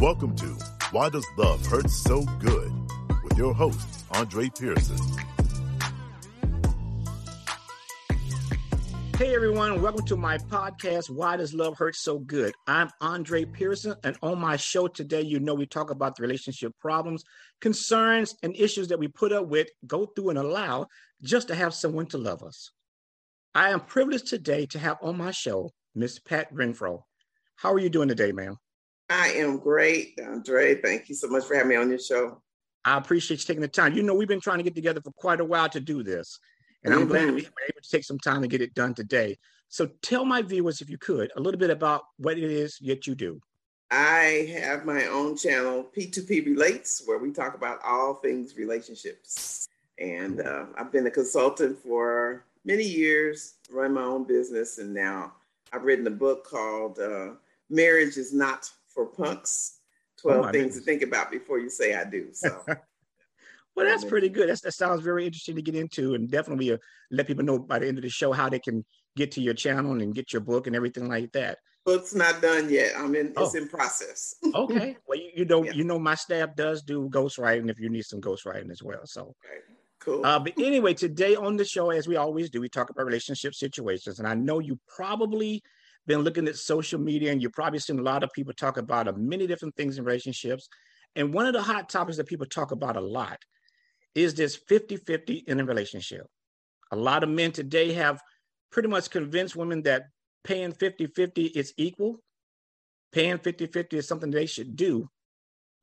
Welcome to Why Does Love Hurt So Good with your host, Andre Pearson. Hey everyone, welcome to my podcast, Why Does Love Hurt So Good? I'm Andre Pearson, and on my show today, you know, we talk about the relationship problems, concerns, and issues that we put up with, go through, and allow just to have someone to love us. I am privileged today to have on my show Miss Pat Renfro. How are you doing today, ma'am? I am great, Andre. Thank you so much for having me on your show. I appreciate you taking the time. You know, we've been trying to get together for quite a while to do this, and I'm mm-hmm. glad we were able to take some time to get it done today. So, tell my viewers, if you could, a little bit about what it is that you do. I have my own channel, P2P Relates, where we talk about all things relationships. And uh, I've been a consultant for many years, run my own business, and now I've written a book called uh, Marriage is Not for Punks 12 oh, Things to Think About Before You Say I Do. So. well, that's pretty good. That's, that sounds very interesting to get into, and definitely uh, let people know by the end of the show how they can get to your channel and get your book and everything like that. Book's not done yet. I mean, oh. it's in process. okay. Well, you, you know, yeah. you know, my staff does do ghostwriting if you need some ghostwriting as well. So. Okay. Cool. Uh, but anyway, today on the show, as we always do, we talk about relationship situations. And I know you probably been looking at social media and you've probably seen a lot of people talk about uh, many different things in relationships. And one of the hot topics that people talk about a lot is this 50 50 in a relationship. A lot of men today have pretty much convinced women that paying 50 50 is equal, paying 50 50 is something they should do.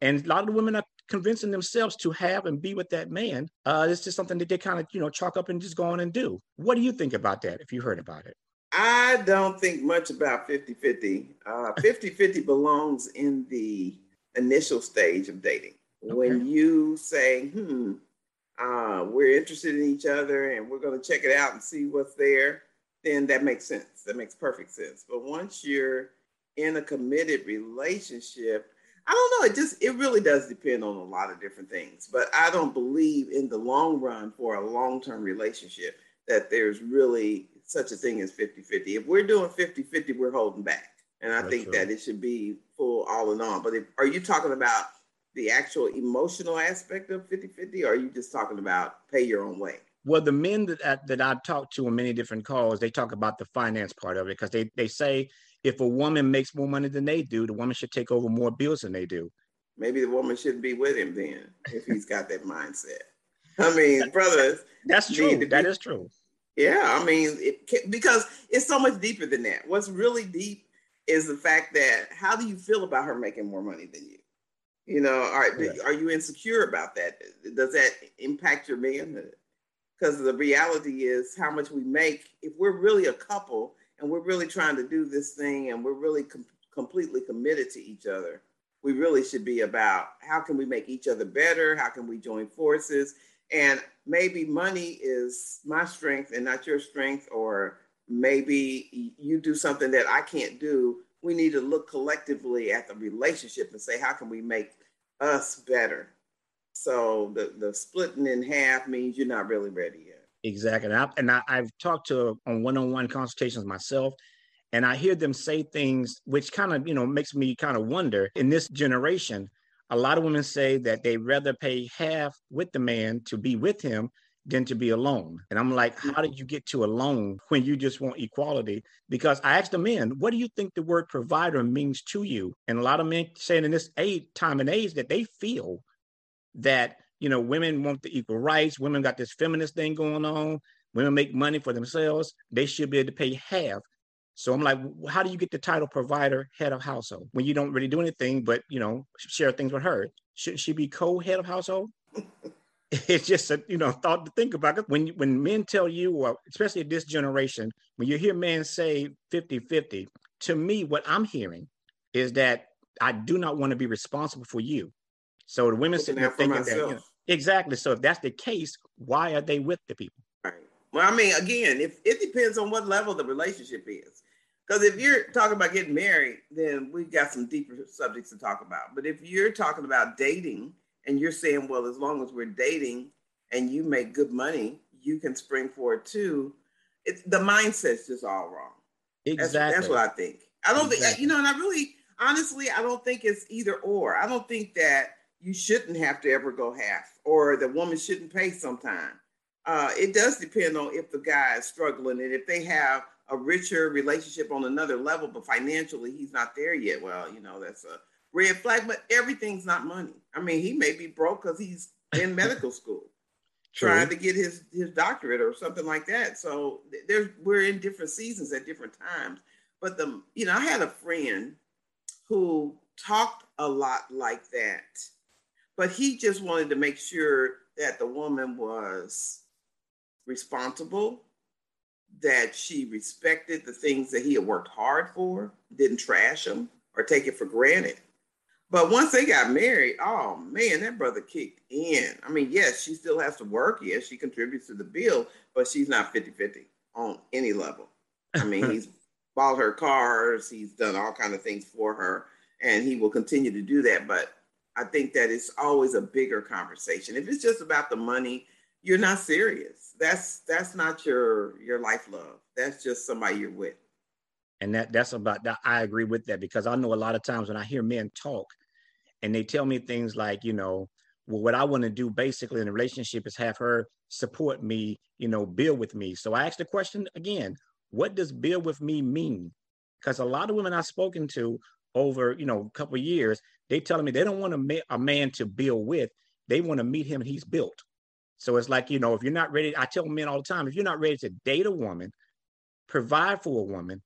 And a lot of the women are convincing themselves to have and be with that man, uh, it's just something that they kind of, you know, chalk up and just go on and do. What do you think about that if you heard about it? I don't think much about 50 50. 50 50 belongs in the initial stage of dating. Okay. When you say, hmm, uh, we're interested in each other and we're going to check it out and see what's there, then that makes sense. That makes perfect sense. But once you're in a committed relationship, I don't know. It just it really does depend on a lot of different things. But I don't believe in the long run for a long term relationship that there's really such a thing as 50 50. If we're doing 50 50, we're holding back. And I That's think that it should be full all in all. But if, are you talking about the actual emotional aspect of 50 50, or are you just talking about pay your own way? Well, the men that, that I've talked to on many different calls, they talk about the finance part of it because they, they say if a woman makes more money than they do, the woman should take over more bills than they do. Maybe the woman shouldn't be with him then if he's got that mindset. I mean, brothers. That's true. That be, is true. Yeah, I mean, it, because it's so much deeper than that. What's really deep is the fact that how do you feel about her making more money than you? You know, are, are you insecure about that? Does that impact your manhood? Because the reality is how much we make. If we're really a couple and we're really trying to do this thing and we're really com- completely committed to each other, we really should be about how can we make each other better? How can we join forces? And maybe money is my strength and not your strength, or maybe you do something that I can't do. We need to look collectively at the relationship and say, how can we make us better? So the, the splitting in half means you're not really ready yet. Exactly. And, I, and I, I've talked to on one-on-one consultations myself, and I hear them say things which kind of, you know, makes me kind of wonder in this generation, a lot of women say that they rather pay half with the man to be with him than to be alone. And I'm like, how did you get to alone when you just want equality? Because I asked the men, what do you think the word provider means to you? And a lot of men saying in this age, time and age that they feel that you know, women want the equal rights. Women got this feminist thing going on. Women make money for themselves. They should be able to pay half. So I'm like, how do you get the title provider, head of household, when you don't really do anything but you know share things with her? Shouldn't she be co-head of household? it's just a you know thought to think about. When when men tell you, or especially this generation, when you hear men say 50-50, to me, what I'm hearing is that I do not want to be responsible for you. So the women sitting there thinking that you know, exactly. So if that's the case, why are they with the people? Right. Well, I mean, again, if it depends on what level the relationship is. Because if you're talking about getting married, then we've got some deeper subjects to talk about. But if you're talking about dating and you're saying, well, as long as we're dating and you make good money, you can spring for it too. It's the mindset's just all wrong. Exactly. That's, that's what I think. I don't exactly. think you know, and I really honestly, I don't think it's either or. I don't think that you shouldn't have to ever go half or the woman shouldn't pay sometime. Uh, it does depend on if the guy is struggling and if they have a richer relationship on another level, but financially he's not there yet. Well, you know, that's a red flag, but everything's not money. I mean, he may be broke because he's in medical school trying to get his his doctorate or something like that. So there's we're in different seasons at different times. But the you know, I had a friend who talked a lot like that, but he just wanted to make sure that the woman was responsible, that she respected the things that he had worked hard for, didn't trash them or take it for granted. But once they got married, oh man, that brother kicked in. I mean, yes, she still has to work. Yes, she contributes to the bill, but she's not 50 50 on any level. I mean, he's bought her cars, he's done all kind of things for her, and he will continue to do that. But I think that it's always a bigger conversation. If it's just about the money, you're not serious. That's that's not your your life love. That's just somebody you're with. And that that's about that i agree with that because i know a lot of times when i hear men talk and they tell me things like you know well what i want to do basically in a relationship is have her support me you know build with me. So i asked the question again what does build with me mean? Because a lot of women i've spoken to over you know a couple years they telling me they don't want a, ma- a man to build with. They want to meet him and he's built so it's like you know if you're not ready i tell men all the time if you're not ready to date a woman provide for a woman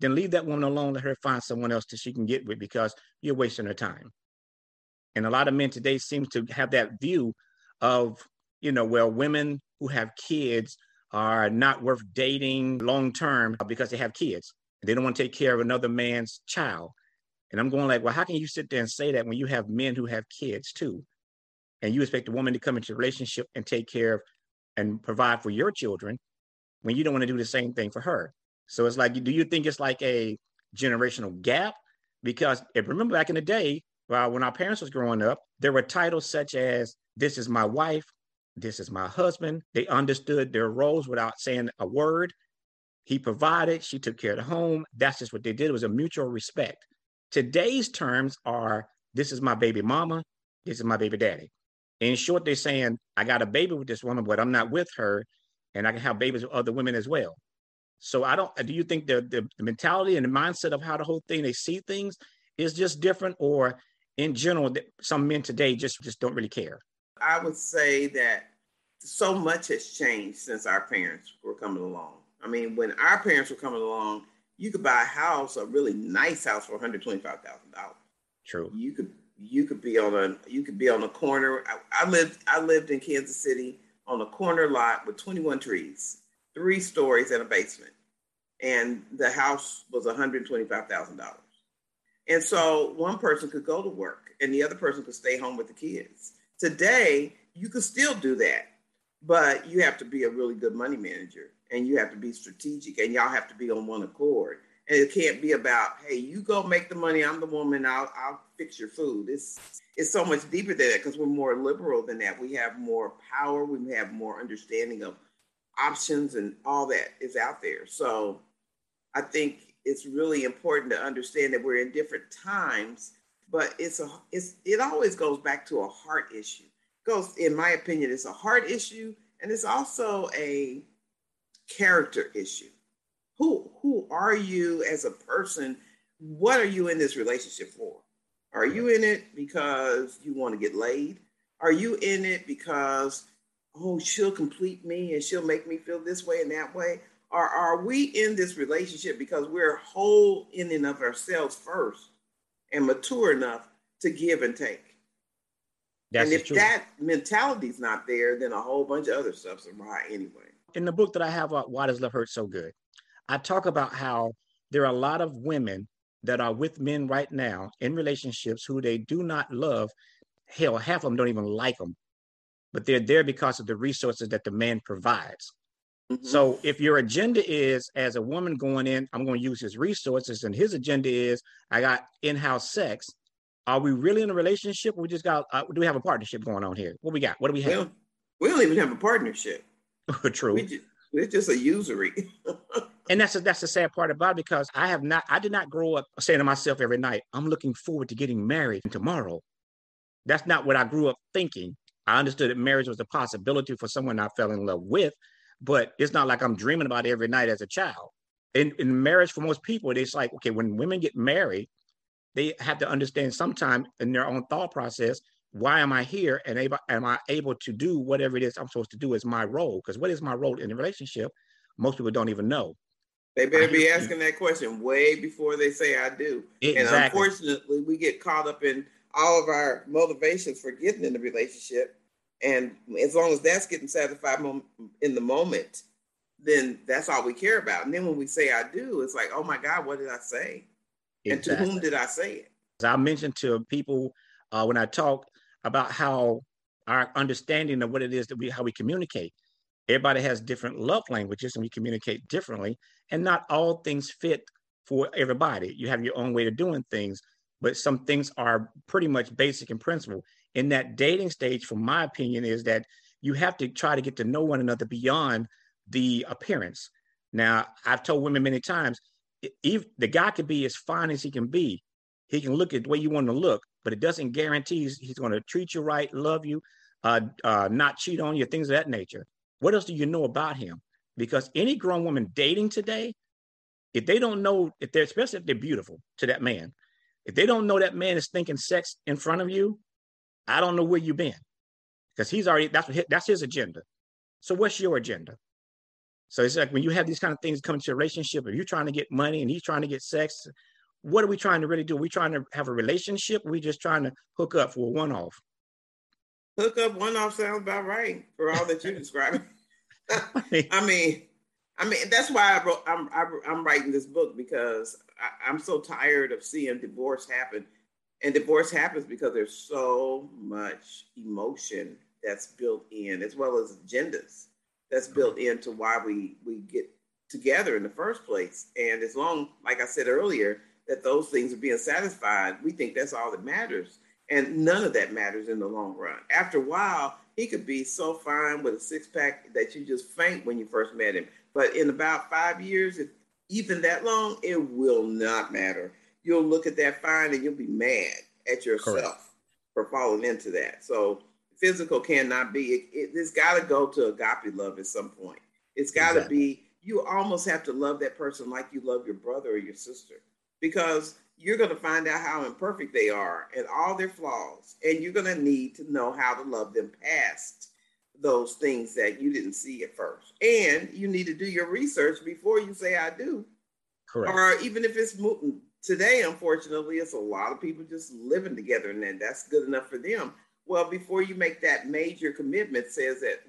then leave that woman alone. Let her find someone else that she can get with because you're wasting her time. And a lot of men today seem to have that view of, you know, well, women who have kids are not worth dating long term because they have kids. They don't want to take care of another man's child. And I'm going like, well, how can you sit there and say that when you have men who have kids too? And you expect a woman to come into a relationship and take care of and provide for your children when you don't want to do the same thing for her. So it's like, do you think it's like a generational gap? Because if remember back in the day, well, when our parents was growing up, there were titles such as "This is my wife," "This is my husband." They understood their roles without saying a word. He provided, she took care of the home. That's just what they did. It was a mutual respect. Today's terms are this is my baby mama, this is my baby daddy. In short, they're saying, I got a baby with this woman, but I'm not with her, and I can have babies with other women as well. So I don't. Do you think the, the, the mentality and the mindset of how the whole thing they see things is just different, or in general, some men today just just don't really care? I would say that so much has changed since our parents were coming along. I mean, when our parents were coming along, you could buy a house, a really nice house, for one hundred twenty-five thousand dollars. True. You could you could be on a you could be on a corner. I, I lived I lived in Kansas City on a corner lot with twenty-one trees three stories and a basement. And the house was $125,000. And so one person could go to work and the other person could stay home with the kids. Today, you could still do that, but you have to be a really good money manager and you have to be strategic and y'all have to be on one accord. And it can't be about, hey, you go make the money, I'm the woman, I'll, I'll fix your food. It's, it's so much deeper than that because we're more liberal than that. We have more power, we have more understanding of options and all that is out there. So I think it's really important to understand that we're in different times, but it's a it's it always goes back to a heart issue. Goes in my opinion, it's a heart issue and it's also a character issue. Who who are you as a person? What are you in this relationship for? Are you in it because you want to get laid? Are you in it because oh, she'll complete me and she'll make me feel this way and that way? Or are we in this relationship because we're whole in and of ourselves first and mature enough to give and take? That's and if truth. that mentality's not there, then a whole bunch of other stuff's awry anyway. In the book that I have, uh, Why Does Love Hurt So Good? I talk about how there are a lot of women that are with men right now in relationships who they do not love. Hell, half of them don't even like them but they're there because of the resources that the man provides. Mm-hmm. So if your agenda is as a woman going in, I'm going to use his resources, and his agenda is I got in-house sex. Are we really in a relationship? we just got uh, do we have a partnership going on here? What we got? What do we have? Well, we don't even have a partnership. True. We just, it's just a usury. And that's a, that's the sad part about it because I have not, I did not grow up saying to myself every night, I'm looking forward to getting married tomorrow. That's not what I grew up thinking. I understood that marriage was a possibility for someone I fell in love with, but it's not like I'm dreaming about it every night as a child. In, in marriage, for most people, it's like, okay, when women get married, they have to understand sometime in their own thought process, why am I here? And able, am I able to do whatever it is I'm supposed to do as my role? Because what is my role in the relationship? Most people don't even know. They better be asking that question way before they say I do. Exactly. And unfortunately, we get caught up in all of our motivations for getting in the relationship. And as long as that's getting satisfied in the moment, then that's all we care about. And then when we say I do, it's like, oh my God, what did I say? Exactly. And to whom did I say it? I mentioned to people uh, when I talk about how our understanding of what it is that we how we communicate. Everybody has different love languages and we communicate differently, and not all things fit for everybody. You have your own way of doing things, but some things are pretty much basic in principle. In that dating stage, from my opinion, is that you have to try to get to know one another beyond the appearance. Now, I've told women many times, if the guy could be as fine as he can be, he can look at the way you want to look, but it doesn't guarantee he's, he's going to treat you right, love you, uh, uh, not cheat on you, things of that nature. What else do you know about him? Because any grown woman dating today, if they don't know, if they're especially if they're beautiful to that man, if they don't know that man is thinking sex in front of you, I don't know where you've been, because he's already that's what that's his agenda. So what's your agenda? So it's like when you have these kind of things come into a relationship, if you're trying to get money and he's trying to get sex, what are we trying to really do? Are we trying to have a relationship? Are we just trying to hook up for a one off? Hook up one off sounds about right for all that you're describing. I mean, I mean that's why I wrote. I'm I, am i am writing this book because I, I'm so tired of seeing divorce happen, and divorce happens because there's so much emotion that's built in, as well as agendas that's mm-hmm. built into why we we get together in the first place. And as long, like I said earlier, that those things are being satisfied, we think that's all that matters. And none of that matters in the long run. After a while, he could be so fine with a six pack that you just faint when you first met him. But in about five years, if even that long, it will not matter. You'll look at that fine and you'll be mad at yourself Correct. for falling into that. So physical cannot be. It, it, it's got to go to agape love at some point. It's got to exactly. be. You almost have to love that person like you love your brother or your sister because you're going to find out how imperfect they are and all their flaws. And you're going to need to know how to love them past those things that you didn't see at first. And you need to do your research before you say, I do. Correct. Or even if it's today, unfortunately, it's a lot of people just living together and then that's good enough for them. Well, before you make that major commitment, says that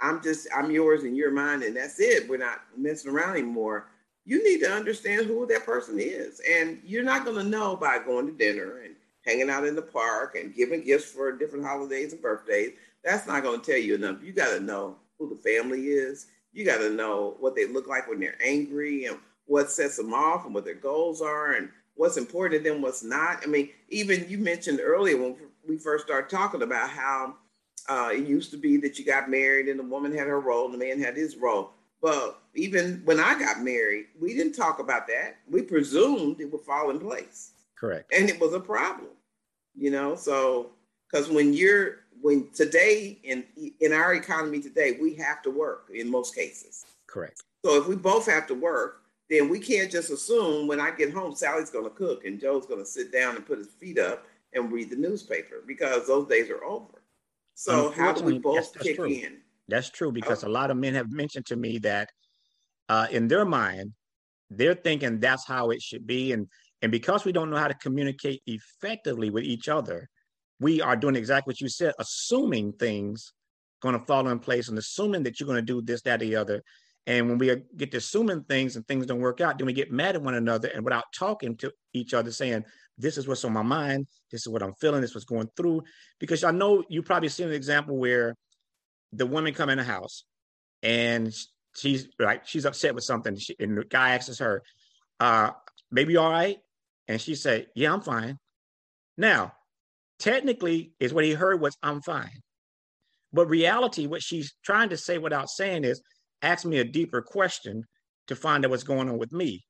I'm just, I'm yours and you're mine, and that's it. We're not messing around anymore you need to understand who that person is. And you're not going to know by going to dinner and hanging out in the park and giving gifts for different holidays and birthdays. That's not going to tell you enough. You got to know who the family is. You got to know what they look like when they're angry and what sets them off and what their goals are and what's important to them, what's not. I mean, even you mentioned earlier when we first started talking about how uh, it used to be that you got married and the woman had her role and the man had his role. But even when I got married, we didn't talk about that. We presumed it would fall in place. Correct. And it was a problem, you know. So, because when you're when today in in our economy today, we have to work in most cases. Correct. So if we both have to work, then we can't just assume when I get home, Sally's going to cook and Joe's going to sit down and put his feet up and read the newspaper because those days are over. So how do we both kick true. in? That's true because oh. a lot of men have mentioned to me that uh, in their mind, they're thinking that's how it should be. And, and because we don't know how to communicate effectively with each other, we are doing exactly what you said, assuming things going to fall in place and assuming that you're going to do this, that, the other. And when we get to assuming things and things don't work out, then we get mad at one another and without talking to each other, saying, This is what's on my mind. This is what I'm feeling. This is what's going through. Because I know you probably seen an example where the woman come in the house and she's like she's upset with something she, and the guy asks her uh baby all right and she said yeah i'm fine now technically is what he heard was i'm fine but reality what she's trying to say without saying is ask me a deeper question to find out what's going on with me.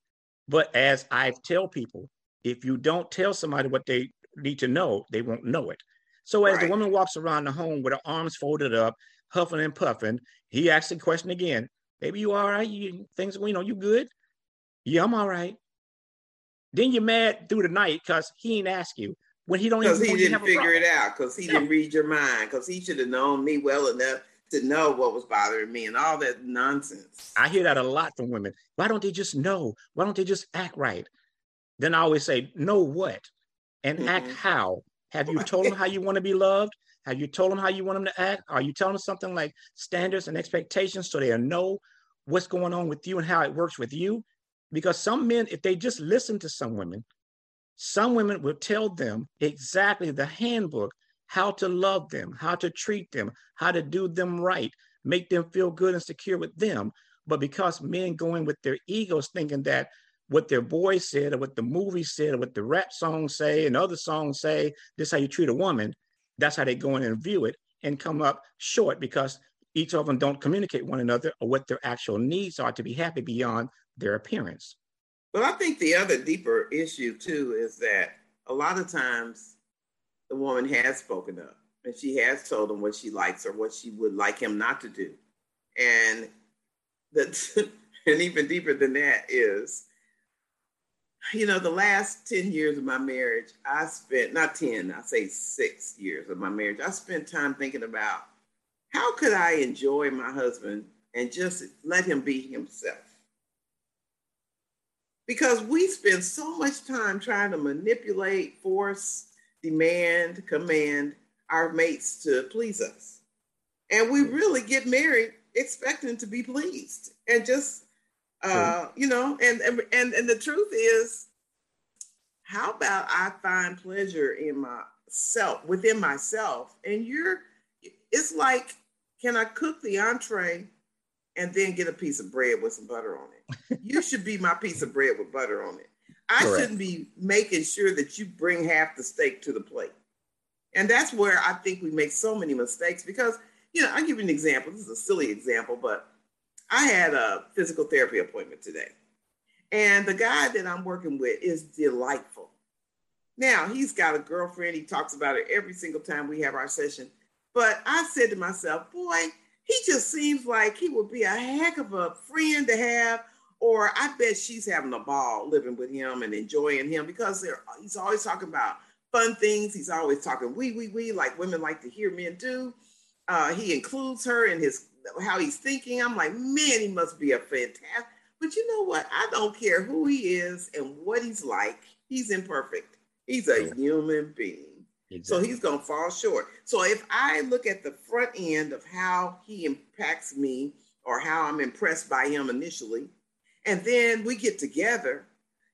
But as I tell people, if you don't tell somebody what they need to know, they won't know it. So as right. the woman walks around the home with her arms folded up, huffing and puffing, he asks the question again, baby, you all right? You things, you know, you good? Yeah, I'm all right. Then you're mad through the night because he ain't ask you when he don't because he didn't figure it out because he yeah. didn't read your mind because he should have known me well enough to know what was bothering me and all that nonsense. I hear that a lot from women. Why don't they just know? Why don't they just act right? Then I always say, know what? And mm-hmm. act how? Have you told them how you want to be loved? Have you told them how you want them to act? Are you telling them something like standards and expectations so they know what's going on with you and how it works with you? Because some men, if they just listen to some women, some women will tell them exactly the handbook how to love them, how to treat them, how to do them right, make them feel good and secure with them. But because men go in with their egos thinking that what their boys said or what the movie said or what the rap songs say and other songs say, this is how you treat a woman, that's how they go in and view it and come up short because each of them don't communicate one another or what their actual needs are to be happy beyond their appearance. Well, I think the other deeper issue too is that a lot of times the woman has spoken up and she has told him what she likes or what she would like him not to do. And that and even deeper than that is you know, the last 10 years of my marriage, I spent not 10, I say six years of my marriage, I spent time thinking about how could I enjoy my husband and just let him be himself? Because we spend so much time trying to manipulate, force, demand, command our mates to please us. And we mm. really get married expecting to be pleased and just uh, you know, and, and and the truth is, how about I find pleasure in myself, within myself, and you're, it's like, can I cook the entree and then get a piece of bread with some butter on it? you should be my piece of bread with butter on it. I Correct. shouldn't be making sure that you bring half the steak to the plate. And that's where I think we make so many mistakes because, you know, I'll give you an example. This is a silly example, but I had a physical therapy appointment today. And the guy that I'm working with is delightful. Now, he's got a girlfriend. He talks about it every single time we have our session. But I said to myself, boy, he just seems like he would be a heck of a friend to have. Or I bet she's having a ball living with him and enjoying him because he's always talking about fun things. He's always talking we, we, we, like women like to hear men do. Uh, he includes her in his how he's thinking. I'm like, man, he must be a fantastic. But you know what? I don't care who he is and what he's like. He's imperfect. He's a yeah. human being. Exactly. So he's going to fall short. So if I look at the front end of how he impacts me or how I'm impressed by him initially, and then we get together,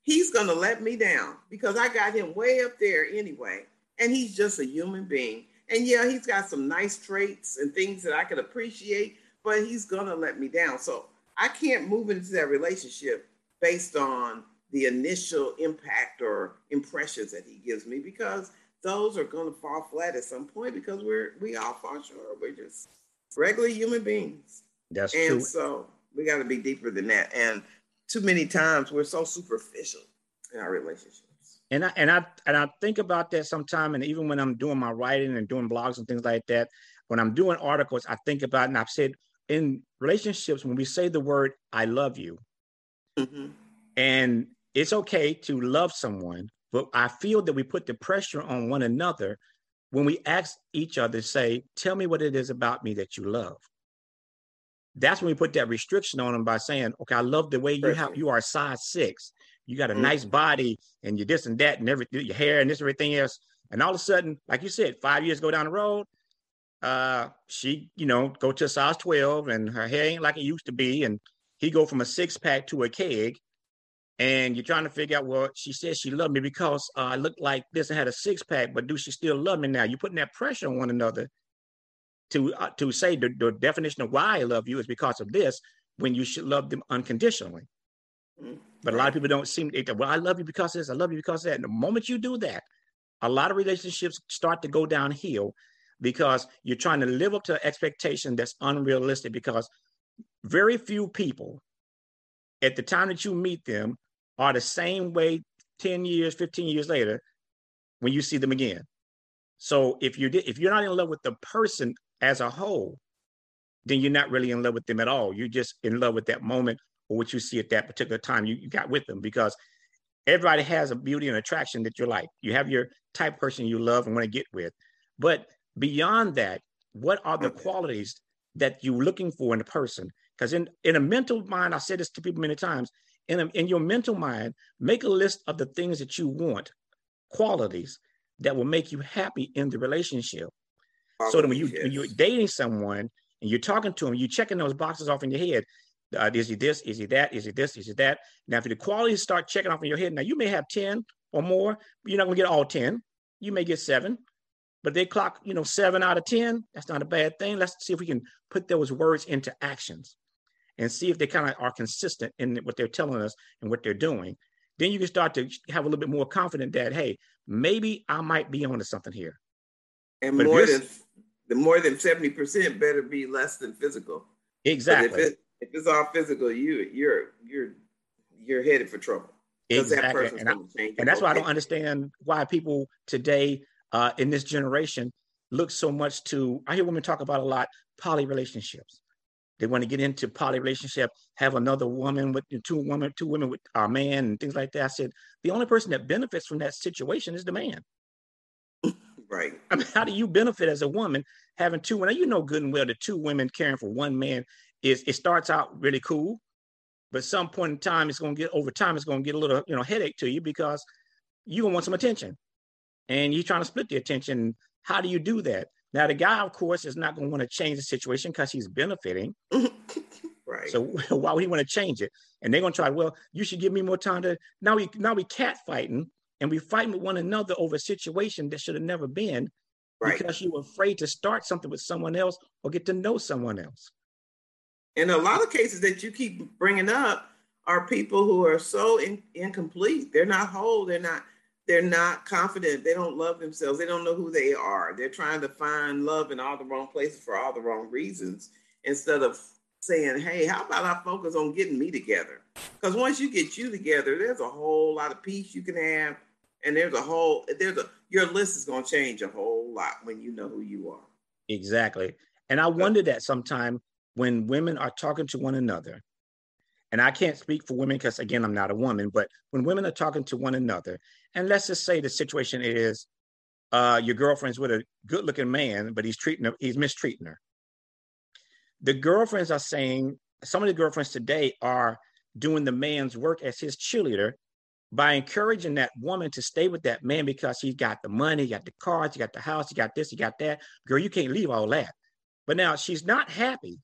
he's going to let me down because I got him way up there anyway. And he's just a human being. And yeah, he's got some nice traits and things that I can appreciate, but he's to let me down. So I can't move into that relationship based on the initial impact or impressions that he gives me because those are going to fall flat at some point because we're we all fall short. We're just regular human beings. That's and true. so we got to be deeper than that. And too many times we're so superficial in our relationships. And I and I and I think about that sometime. And even when I'm doing my writing and doing blogs and things like that, when I'm doing articles, I think about and I've said in relationships when we say the word "I love you," mm-hmm. and it's okay to love someone, but I feel that we put the pressure on one another when we ask each other, say, "Tell me what it is about me that you love." That's when we put that restriction on them by saying, "Okay, I love the way you have you are size six, you got a mm-hmm. nice body, and you're this and that, and everything, your hair and this and everything else." And all of a sudden, like you said, five years go down the road, uh, she, you know, go to a size 12 and her hair ain't like it used to be. And he go from a six pack to a keg. And you're trying to figure out, well, she said she loved me because uh, I looked like this and had a six pack, but do she still love me now? You're putting that pressure on one another to uh, to say the, the definition of why I love you is because of this, when you should love them unconditionally. But a lot of people don't seem to, well, I love you because this, I love you because that. And the moment you do that, a lot of relationships start to go downhill because you're trying to live up to an expectation that's unrealistic because very few people at the time that you meet them are the same way 10 years, 15 years later when you see them again. So if you if you're not in love with the person as a whole, then you're not really in love with them at all. You're just in love with that moment or what you see at that particular time you, you got with them because everybody has a beauty and attraction that you like. You have your type person you love and want to get with. But beyond that, what are the qualities that you're looking for in a person? Because in, in a mental mind, I said this to people many times, in, a, in your mental mind, make a list of the things that you want, qualities that will make you happy in the relationship. so that when, you, when you're dating someone and you're talking to them, you're checking those boxes off in your head. Uh, is he this? Is he that? Is he this? Is he that? Now, if the qualities start checking off in your head, now you may have 10 or more, but you're not going to get all 10. You may get seven, but they clock, you know, seven out of 10. That's not a bad thing. Let's see if we can put those words into actions and see if they kind of are consistent in what they're telling us and what they're doing. Then you can start to have a little bit more confident that, hey, maybe I might be onto something here. And but more than the more than 70% better be less than physical. Exactly. If, it, if, it's all physical, you you're you're you're headed for trouble. Exactly. That and, I, and that's why I don't understand why people today uh, in this generation look so much to I hear women talk about a lot poly relationships. They want to get into poly relationship, have another woman with two women, two women with a man and things like that. I said the only person that benefits from that situation is the man. Right. I mean, how do you benefit as a woman having two? Now you know good and well that two women caring for one man is it starts out really cool, but some point in time it's going to get over time it's going to get a little you know headache to you because you gonna want some attention, and you're trying to split the attention. How do you do that? Now, the guy, of course, is not going to want to change the situation because he's benefiting. right. So why would he want to change it? And they're going to try. Well, you should give me more time to. Now we now we cat fighting and we fighting with one another over a situation that should have never been right. because you were afraid to start something with someone else or get to know someone else. And a lot of cases that you keep bringing up are people who are so in, incomplete. They're not whole. They're not they're not confident. They don't love themselves. They don't know who they are. They're trying to find love in all the wrong places for all the wrong reasons instead of saying, hey, how about I focus on getting me together? Because once you get you together, there's a whole lot of peace you can have. And there's a whole, there's a, your list is going to change a whole lot when you know who you are. Exactly. And I wonder that sometime when women are talking to one another, and I can't speak for women because again, I'm not a woman, but when women are talking to one another, and let's just say the situation is uh, your girlfriend's with a good looking man, but he's treating her, he's mistreating her. The girlfriends are saying, some of the girlfriends today are doing the man's work as his cheerleader by encouraging that woman to stay with that man because he's got the money, he got the cars, he got the house, he got this, he got that. Girl, you can't leave all that. But now she's not happy,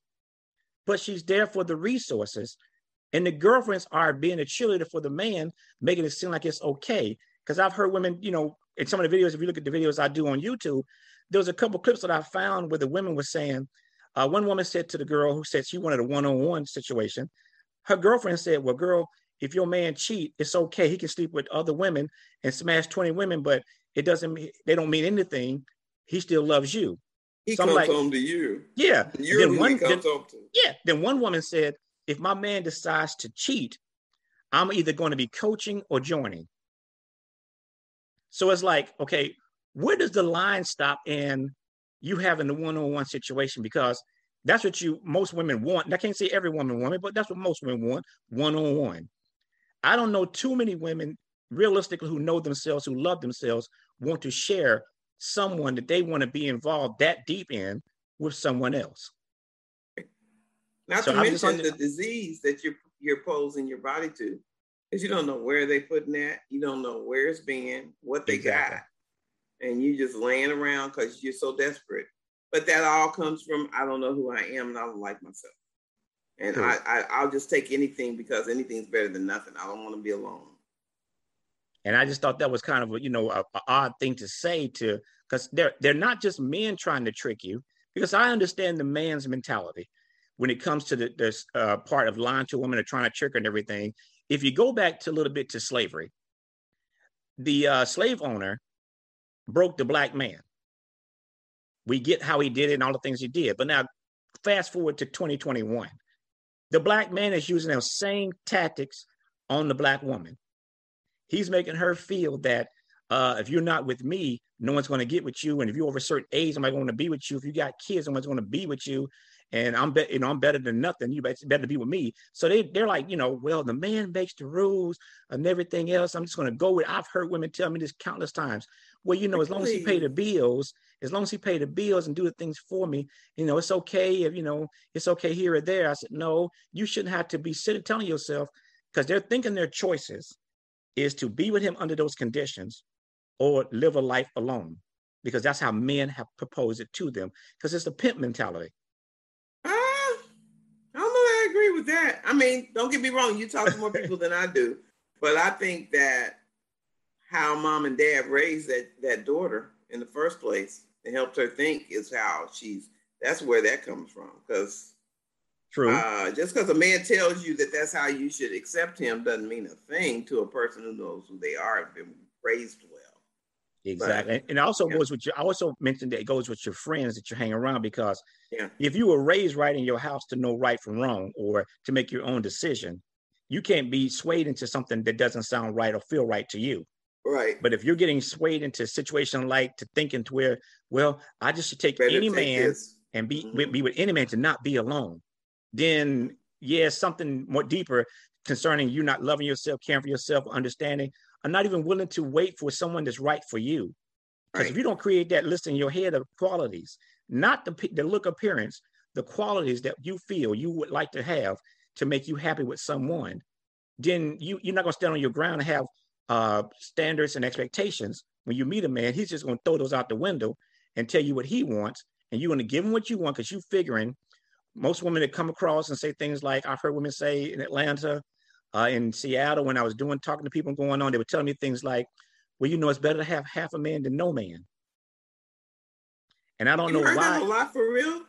but she's there for the resources. And the girlfriends are being a cheerleader for the man, making it seem like it's okay. Because I've heard women, you know, in some of the videos, if you look at the videos I do on YouTube, there was a couple clips that I found where the women were saying, uh, one woman said to the girl who said she wanted a one-on-one situation, her girlfriend said, well, girl, if your man cheat, it's okay. He can sleep with other women and smash 20 women, but it doesn't mean they don't mean anything. He still loves you. He so comes like, home to you. Yeah. You're then one, then, Yeah. Then one woman said, if my man decides to cheat, I'm either going to be coaching or joining. So it's like, okay, where does the line stop in you having the one-on-one situation? Because that's what you most women want. And I can't say every woman want it, but that's what most women want, one-on-one. I don't know too many women realistically who know themselves, who love themselves, want to share someone that they want to be involved that deep in with someone else. Not so to mention the disease that you're you're posing your body to, because you don't know where they putting that, you don't know where it's being, what they exactly. got, and you just laying around because you're so desperate. But that all comes from I don't know who I am and I don't like myself, and I, I I'll just take anything because anything's better than nothing. I don't want to be alone. And I just thought that was kind of a, you know a, odd thing to say to because they're they're not just men trying to trick you because I understand the man's mentality when it comes to the this uh, part of lying to a woman or trying to trick her and everything, if you go back to a little bit to slavery, the uh, slave owner broke the black man. We get how he did it and all the things he did. But now, fast forward to 2021. The black man is using those same tactics on the black woman. He's making her feel that uh, if you're not with me, no one's going to get with you. And if you're over a certain age, I'm not going to be with you. If you got kids, someone's going to be with you. And I'm bet, you know, I'm better than nothing. You better be with me. So they they're like, you know, well, the man makes the rules and everything else. I'm just going to go with. I've heard women tell me this countless times. Well, you know, as long as he pay the bills, as long as he pay the bills and do the things for me, you know, it's okay if you know it's okay here or there. I said, no, you shouldn't have to be sitting telling yourself because they're thinking their choices is to be with him under those conditions or live a life alone because that's how men have proposed it to them because it's the pimp mentality. Uh, I don't know I agree with that. I mean, don't get me wrong, you talk to more people than I do, but I think that how mom and dad raised that that daughter in the first place and helped her think is how she's that's where that comes from because True. Uh, just because a man tells you that that's how you should accept him doesn't mean a thing to a person who knows who they are and been raised well. Exactly. But, and it also yeah. goes with your, I also mentioned that it goes with your friends that you hang around because yeah. if you were raised right in your house to know right from wrong or to make your own decision, you can't be swayed into something that doesn't sound right or feel right to you. Right. But if you're getting swayed into a situation like to thinking to where, well, I just should take Better any take man this. and be, mm-hmm. be with any man to not be alone then yeah, something more deeper concerning you not loving yourself, caring for yourself, understanding. I'm not even willing to wait for someone that's right for you. Because right. if you don't create that list in your head of qualities, not the, the look appearance, the qualities that you feel you would like to have to make you happy with someone, then you, you're not going to stand on your ground and have uh, standards and expectations. When you meet a man, he's just going to throw those out the window and tell you what he wants. And you're going to give him what you want because you're figuring most women that come across and say things like I've heard women say in Atlanta, uh, in Seattle, when I was doing talking to people going on, they were telling me things like, "Well, you know, it's better to have half a man than no man." And I don't you know heard why. That a lot for real?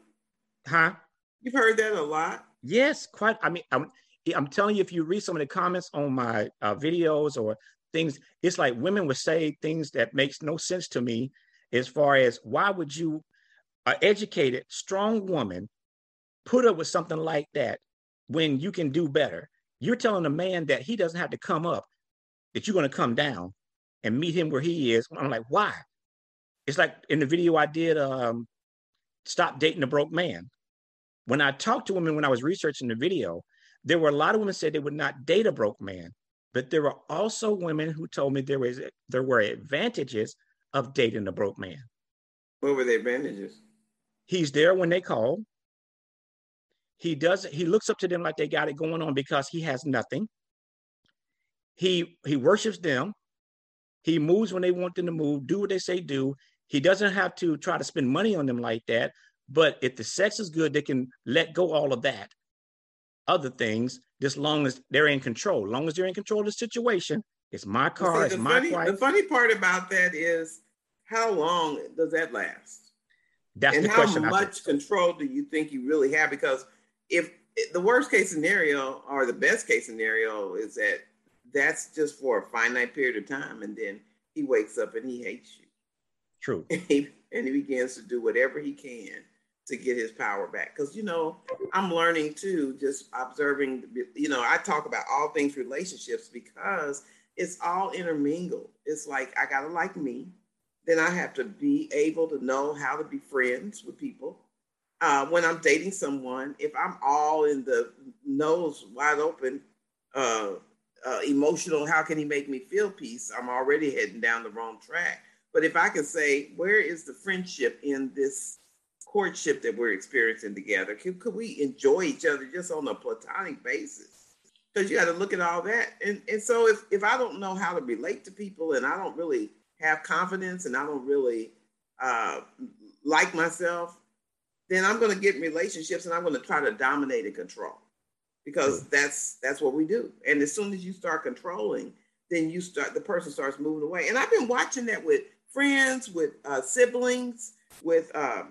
Huh? You've heard that a lot? Yes, quite. I mean, I'm, I'm telling you, if you read some of the comments on my uh, videos or things, it's like women would say things that makes no sense to me, as far as why would you, an educated, strong woman, put up with something like that when you can do better. You're telling a man that he doesn't have to come up, that you're going to come down and meet him where he is. I'm like, why? It's like in the video I did, um, Stop Dating a Broke Man. When I talked to women when I was researching the video, there were a lot of women said they would not date a broke man, but there were also women who told me there was there were advantages of dating a broke man. What were the advantages? He's there when they call. He doesn't, he looks up to them like they got it going on because he has nothing. He he worships them. He moves when they want them to move, do what they say do. He doesn't have to try to spend money on them like that. But if the sex is good, they can let go all of that. Other things, just long as they're in control. Long as they're in control of the situation, it's my car, see, it's my funny, The funny part about that is how long does that last? That's and the how question. How much control do you think you really have? Because if the worst case scenario or the best case scenario is that that's just for a finite period of time and then he wakes up and he hates you. True. And he, and he begins to do whatever he can to get his power back. Because you know i'm learning too just observing you know i talk about all things relationships because it's all intermingled. It's like i gotta like me then i have to be able to know how to be friends with people uh, when I'm dating someone, if I'm all in the nose wide open, uh, uh, emotional, how can he make me feel peace? I'm already heading down the wrong track. But if I can say, where is the friendship in this courtship that we're experiencing together? Could, could we enjoy each other just on a platonic basis? Because you got to look at all that. And, and so if, if I don't know how to relate to people and I don't really have confidence and I don't really uh, like myself, then I'm going to get in relationships and I'm going to try to dominate and control because that's that's what we do. And as soon as you start controlling, then you start the person starts moving away. And I've been watching that with friends, with uh, siblings, with uh,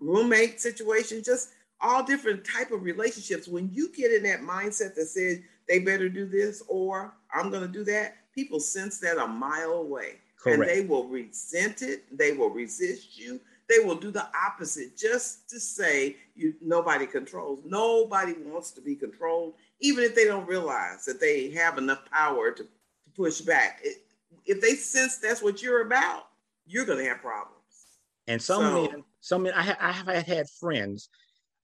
roommate situations, just all different type of relationships. When you get in that mindset that says they better do this or I'm going to do that, people sense that a mile away. Correct. And they will resent it. They will resist you they will do the opposite just to say you nobody controls. Nobody wants to be controlled, even if they don't realize that they have enough power to, to push back. It, if they sense that's what you're about, you're going to have problems. And some so, men, some men, I, ha- I have had friends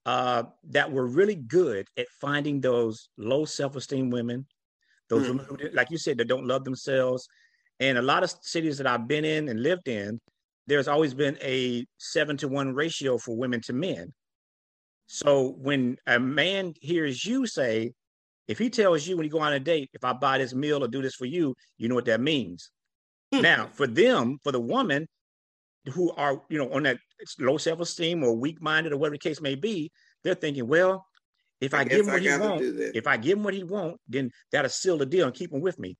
uh, that were really good at finding those low self-esteem women, those mm. women who, like you said, that don't love themselves. And a lot of cities that I've been in and lived in, there's always been a seven to one ratio for women to men. So when a man hears you say, if he tells you when you go on a date, if I buy this meal or do this for you, you know what that means. Mm. Now, for them, for the woman who are, you know, on that low self-esteem or weak-minded or whatever the case may be, they're thinking, well, if I, I give him what I he wants, if I give him what he wants, then that'll seal the deal and keep him with me.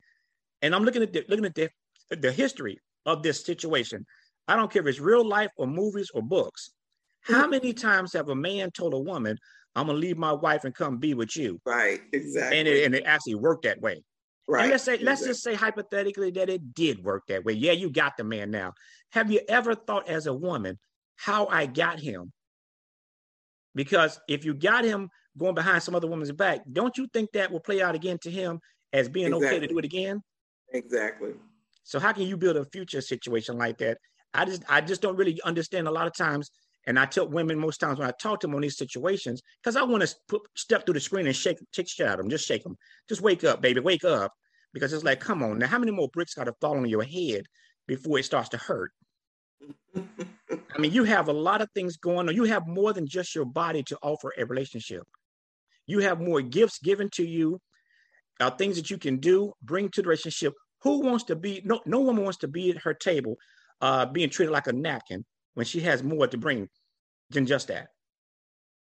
And I'm looking at the, looking at the, the history of this situation. I don't care if it's real life or movies or books. How mm-hmm. many times have a man told a woman, I'm gonna leave my wife and come be with you? Right, exactly. And it, and it actually worked that way. Right. And let's say, exactly. let's just say hypothetically that it did work that way. Yeah, you got the man now. Have you ever thought as a woman how I got him? Because if you got him going behind some other woman's back, don't you think that will play out again to him as being exactly. okay to do it again? Exactly. So how can you build a future situation like that? I just I just don't really understand a lot of times. And I tell women most times when I talk to them on these situations, because I want to put step through the screen and shake, take shit out of them, just shake them, just wake up, baby, wake up, because it's like, come on, now how many more bricks got to fall on your head before it starts to hurt? I mean, you have a lot of things going on. You have more than just your body to offer a relationship. You have more gifts given to you, uh, things that you can do, bring to the relationship. Who wants to be? No, no woman wants to be at her table uh, being treated like a napkin when she has more to bring than just that.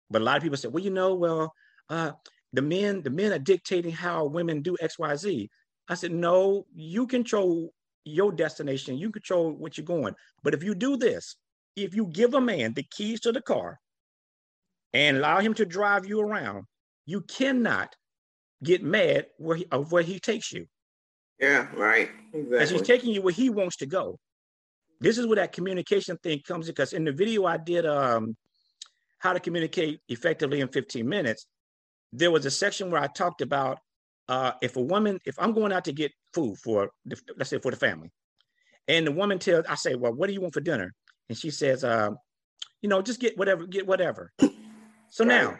But a lot of people say, well, you know, well, uh, the men, the men are dictating how women do X, Y, Z. I said, no, you control your destination. You control what you're going. But if you do this, if you give a man the keys to the car and allow him to drive you around, you cannot get mad where he, of where he takes you. Yeah, right. Exactly. As he's taking you where he wants to go this is where that communication thing comes in because in the video I did um how to communicate effectively in 15 minutes, there was a section where I talked about uh, if a woman, if I'm going out to get food for, the, let's say for the family, and the woman tells, I say, well, what do you want for dinner? And she says, uh, you know, just get whatever, get whatever. So right. now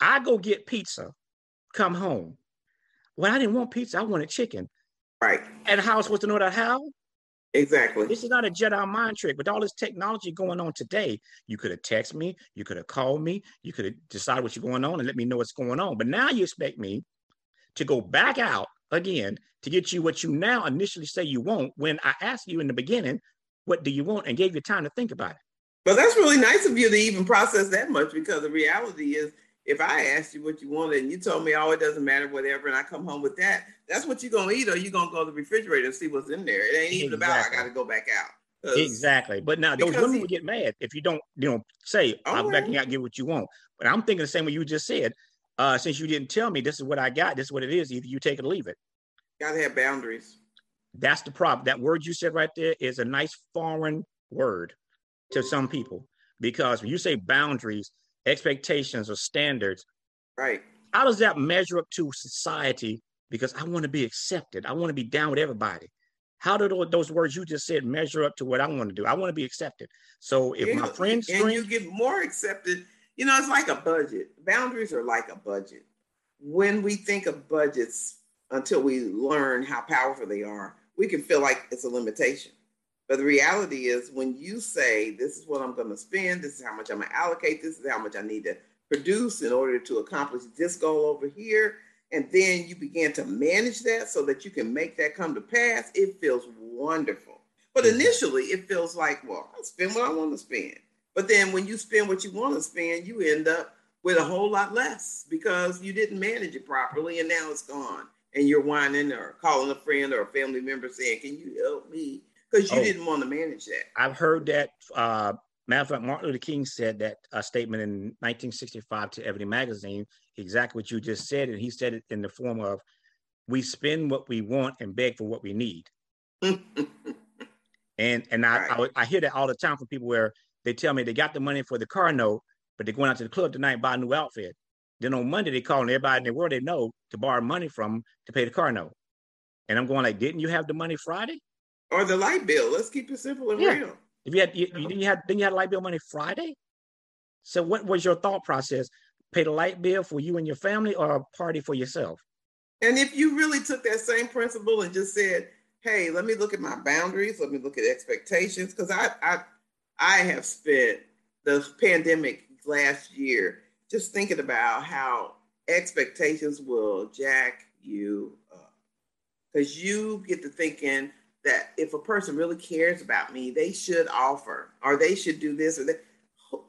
I go get pizza, come home. Well, I didn't want pizza, I wanted chicken. Right. And how I was supposed to know that how? Exactly. This is not a Jedi mind trick. With all this technology going on today, you could have texted me, you could have called me, you could have decided what's going on and let me know what's going on. But now you expect me to go back out again to get you what you now initially say you want when I asked you in the beginning, what do you want, and gave you time to think about it. But that's really nice of you to even process that much because the reality is if I asked you what you wanted and you told me, oh, it doesn't matter, whatever, and I come home with that, that's what you're gonna eat, or you're gonna go to the refrigerator and see what's in there. It ain't even exactly. about I gotta go back out. Exactly. But now those women he, would get mad if you don't, you know, say, I'm backing out, get what you want. But I'm thinking the same way you just said. Uh, since you didn't tell me this is what I got, this is what it is, either you take it or leave it. Gotta have boundaries. That's the problem. That word you said right there is a nice foreign word to some people because when you say boundaries, expectations or standards, Right. How does that measure up to society? Because I want to be accepted. I want to be down with everybody. How do those words you just said measure up to what I want to do? I want to be accepted. So if my friends and you get more accepted, you know, it's like a budget. Boundaries are like a budget. When we think of budgets, until we learn how powerful they are, we can feel like it's a limitation. But the reality is, when you say, This is what I'm going to spend, this is how much I'm going to allocate, this is how much I need to produce in order to accomplish this goal over here. And then you begin to manage that so that you can make that come to pass. It feels wonderful. But mm-hmm. initially, it feels like, well, I spend what I want to spend. But then when you spend what you want to spend, you end up with a whole lot less because you didn't manage it properly and now it's gone. And you're whining or calling a friend or a family member saying, Can you help me? Because you oh, didn't want to manage that. I've heard that uh, Matter of fact, Martin Luther King said that a statement in 1965 to Ebony Magazine, exactly what you just said. And he said it in the form of, we spend what we want and beg for what we need. and and I, right. I, I hear that all the time from people where they tell me they got the money for the car note, but they're going out to the club tonight and buy a new outfit. Then on Monday, they calling everybody in the world they know to borrow money from to pay the car note. And I'm going like, didn't you have the money Friday? Or the light bill. Let's keep it simple and yeah. real. If you had, you, you, didn't you had, then you had light bill money Friday. So what was your thought process? Pay the light bill for you and your family, or a party for yourself? And if you really took that same principle and just said, "Hey, let me look at my boundaries. Let me look at expectations," because I, I, I have spent the pandemic last year just thinking about how expectations will jack you up because you get to thinking that if a person really cares about me, they should offer or they should do this or that.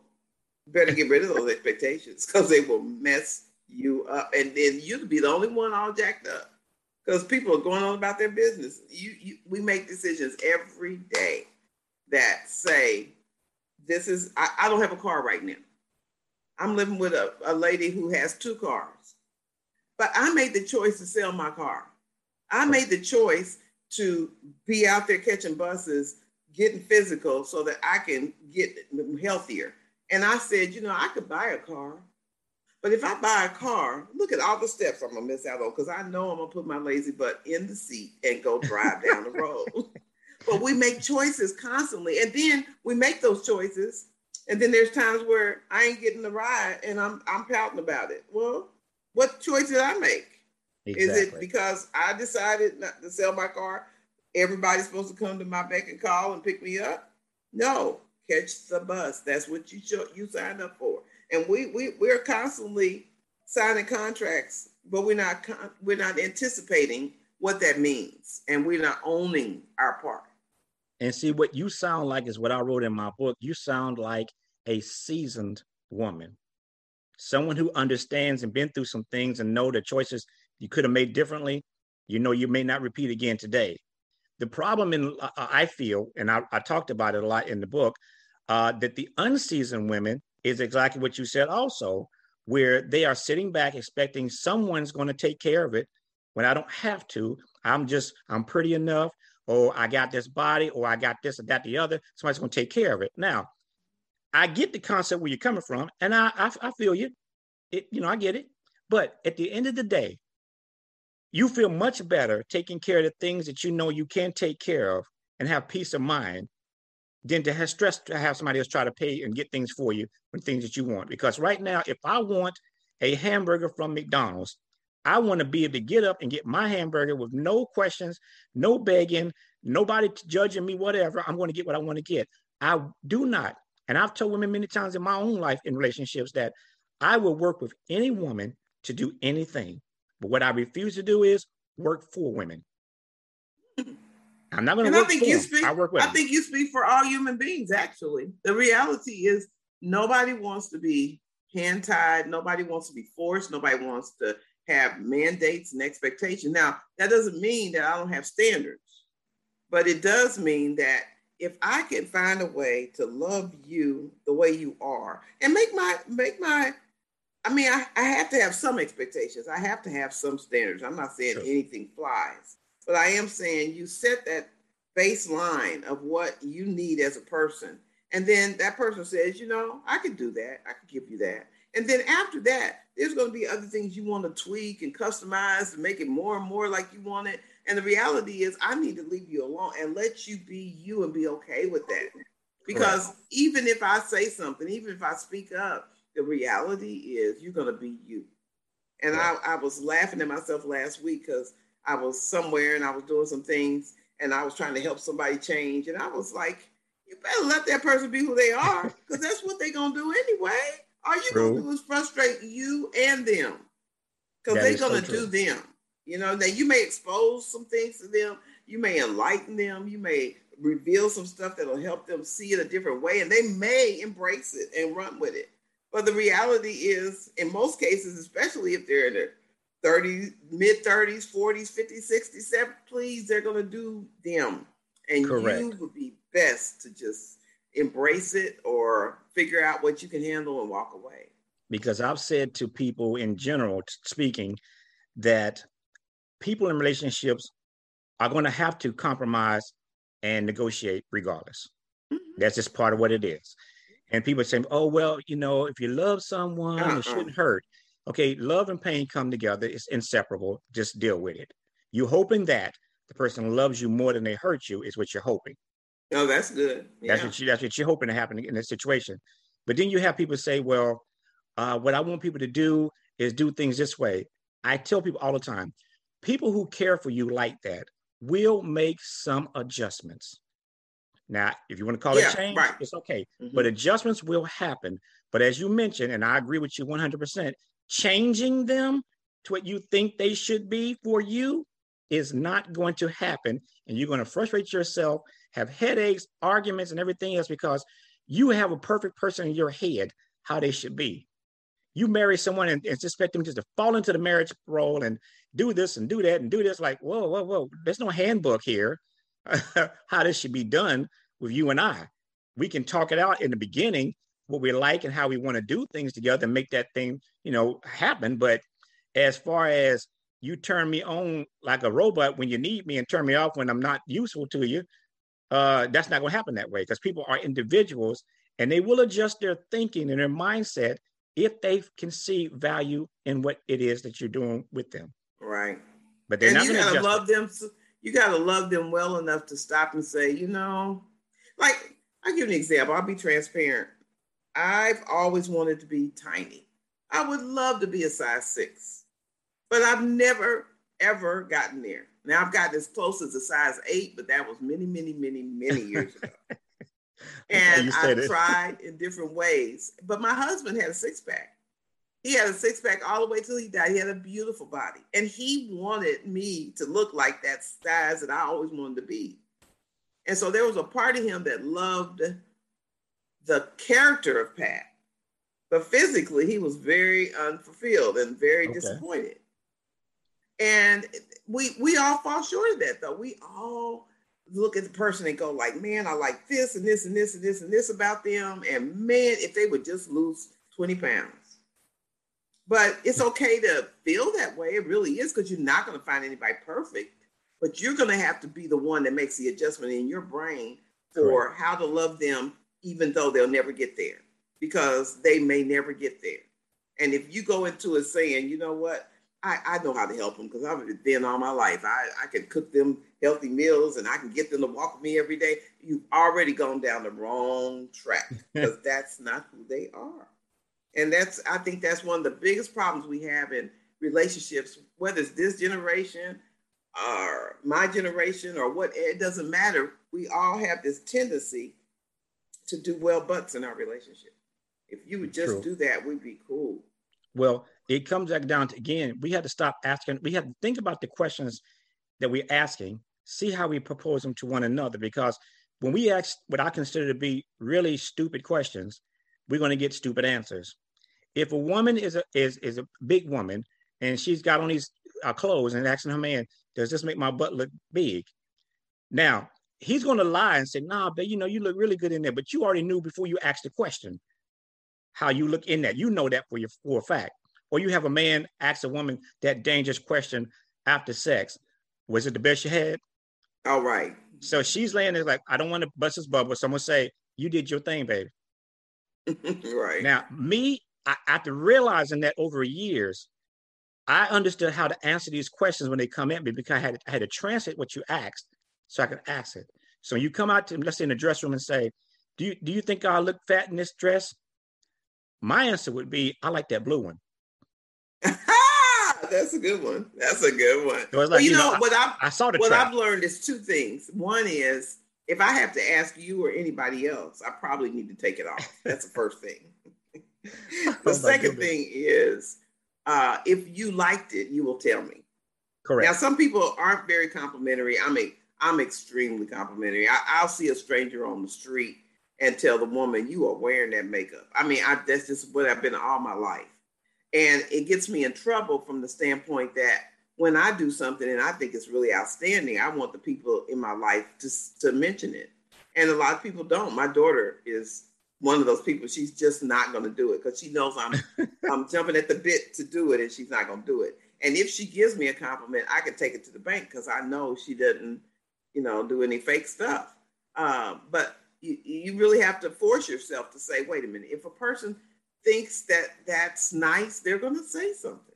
Better get rid of those expectations because they will mess you up, and then you'll be the only one all jacked up because people are going on about their business. You, you, we make decisions every day that say, "This is I, I don't have a car right now. I'm living with a, a lady who has two cars, but I made the choice to sell my car. I made the choice to be out there catching buses, getting physical so that I can get healthier. And I said, you know, I could buy a car, but if I buy a car, look at all the steps I'm gonna miss out on because I know I'm gonna put my lazy butt in the seat and go drive down the road. but we make choices constantly, and then we make those choices, and then there's times where I ain't getting the ride, and I'm I'm pouting about it. Well, what choice did I make? Exactly. Is it because I decided not to sell my car? Everybody's supposed to come to my beck and call and pick me up? No, catch the bus. That's what you show, you signed up for. And we we we're constantly signing contracts, but we're not we're not anticipating what that means, and we're not owning our part. And see, what you sound like is what I wrote in my book. You sound like a seasoned woman, someone who understands and been through some things and know the choices you could have made differently. You know, you may not repeat again today. The problem in I feel, and I, I talked about it a lot in the book, uh, that the unseasoned women is exactly what you said also, where they are sitting back expecting someone's going to take care of it when I don't have to. I'm just, I'm pretty enough, or I got this body, or I got this or that, the other. Somebody's going to take care of it. Now, I get the concept where you're coming from, and I, I, I feel you. It, you know, I get it. But at the end of the day, you feel much better taking care of the things that you know you can take care of and have peace of mind than to have stress to have somebody else try to pay and get things for you when things that you want. Because right now, if I want a hamburger from McDonald's, I want to be able to get up and get my hamburger with no questions, no begging, nobody judging me, whatever. I'm going to get what I want to get. I do not. And I've told women many times in my own life in relationships that I will work with any woman to do anything. But what I refuse to do is work for women. I'm not going to work I think for you speak, I work with. I them. think you speak for all human beings. Actually, the reality is nobody wants to be hand tied. Nobody wants to be forced. Nobody wants to have mandates and expectations. Now, that doesn't mean that I don't have standards, but it does mean that if I can find a way to love you the way you are and make my make my I mean, I, I have to have some expectations. I have to have some standards. I'm not saying sure. anything flies, but I am saying you set that baseline of what you need as a person. And then that person says, you know, I can do that. I can give you that. And then after that, there's going to be other things you want to tweak and customize and make it more and more like you want it. And the reality is, I need to leave you alone and let you be you and be okay with that. Because Correct. even if I say something, even if I speak up, the reality is you're going to be you. And I, I was laughing at myself last week because I was somewhere and I was doing some things and I was trying to help somebody change. And I was like, you better let that person be who they are because that's what they're going to do anyway. All you're going to do is frustrate you and them because they're going to so do them. You know, that you may expose some things to them, you may enlighten them, you may reveal some stuff that'll help them see it a different way, and they may embrace it and run with it. But the reality is, in most cases, especially if they're in their 30s, mid 30s, 40s, 50s, 60s, 70s, please, they're going to do them. And Correct. you would be best to just embrace it or figure out what you can handle and walk away. Because I've said to people in general, speaking, that people in relationships are going to have to compromise and negotiate regardless. Mm-hmm. That's just part of what it is. And people say, oh, well, you know, if you love someone, uh-uh. it shouldn't hurt. Okay, love and pain come together. It's inseparable. Just deal with it. You hoping that the person loves you more than they hurt you is what you're hoping. Oh, that's good. Yeah. That's what you that's what you're hoping to happen in this situation. But then you have people say, well, uh, what I want people to do is do things this way. I tell people all the time, people who care for you like that will make some adjustments. Now, if you want to call yeah, it change, right. it's okay. Mm-hmm. But adjustments will happen. But as you mentioned, and I agree with you 100%, changing them to what you think they should be for you is not going to happen. And you're going to frustrate yourself, have headaches, arguments, and everything else because you have a perfect person in your head how they should be. You marry someone and, and expect them just to fall into the marriage role and do this and do that and do this. Like, whoa, whoa, whoa. There's no handbook here how this should be done with you and I. We can talk it out in the beginning, what we like and how we want to do things together and make that thing, you know, happen. But as far as you turn me on like a robot when you need me and turn me off when I'm not useful to you, uh, that's not going to happen that way because people are individuals and they will adjust their thinking and their mindset if they can see value in what it is that you're doing with them. Right. But they're and not you gotta love them. You gotta love them well enough to stop and say, you know, like I'll give you an example. I'll be transparent. I've always wanted to be tiny. I would love to be a size six, but I've never ever gotten there. Now I've gotten as close as a size eight, but that was many, many, many, many years ago. and I tried in different ways. But my husband had a six pack. He had a six pack all the way till he died. He had a beautiful body. And he wanted me to look like that size that I always wanted to be. And so there was a part of him that loved the character of Pat. But physically, he was very unfulfilled and very okay. disappointed. And we we all fall short of that though. We all look at the person and go like, man, I like this and this and this and this and this about them. And man, if they would just lose 20 pounds. But it's okay to feel that way. It really is because you're not going to find anybody perfect. But you're going to have to be the one that makes the adjustment in your brain for Correct. how to love them, even though they'll never get there because they may never get there. And if you go into it saying, you know what, I, I know how to help them because I've been all my life. I, I can cook them healthy meals and I can get them to walk with me every day. You've already gone down the wrong track because that's not who they are. And that's, I think that's one of the biggest problems we have in relationships, whether it's this generation or my generation or what, it doesn't matter. We all have this tendency to do well butts in our relationship. If you would just True. do that, we'd be cool. Well, it comes back down to again, we had to stop asking, we had to think about the questions that we're asking, see how we propose them to one another. Because when we ask what I consider to be really stupid questions, we're going to get stupid answers. If a woman is a is is a big woman and she's got on these uh, clothes and asking her man, "Does this make my butt look big?" Now he's going to lie and say, "Nah, but you know you look really good in there," but you already knew before you asked the question how you look in that. You know that for your for a fact. Or you have a man ask a woman that dangerous question after sex. Was it the best you had? All right. So she's laying there like, I don't want to bust his bubble. Someone say, You did your thing, baby. right. Now, me, I, after realizing that over years, I understood how to answer these questions when they come at me because I had, I had to translate what you asked so I could ask it. So you come out to, let's say in the dress room and say, do you, do you think I look fat in this dress? My answer would be, I like that blue one. That's a good one. That's a good one. So like, well, you, you know, know, what I, I saw the what trap. I've learned is two things. One is if I have to ask you or anybody else, I probably need to take it off. That's the first thing. the oh second goodness. thing is uh, if you liked it, you will tell me. Correct. Now, some people aren't very complimentary. I'm a, I'm extremely complimentary. I, I'll see a stranger on the street and tell the woman you are wearing that makeup. I mean, I, that's just what I've been all my life. And it gets me in trouble from the standpoint that when I do something and I think it's really outstanding, I want the people in my life to, to mention it. And a lot of people don't. My daughter is one of those people. She's just not going to do it because she knows I'm I'm jumping at the bit to do it, and she's not going to do it. And if she gives me a compliment, I can take it to the bank because I know she doesn't, you know, do any fake stuff. Um, but you, you really have to force yourself to say, wait a minute, if a person thinks that that's nice, they're going to say something.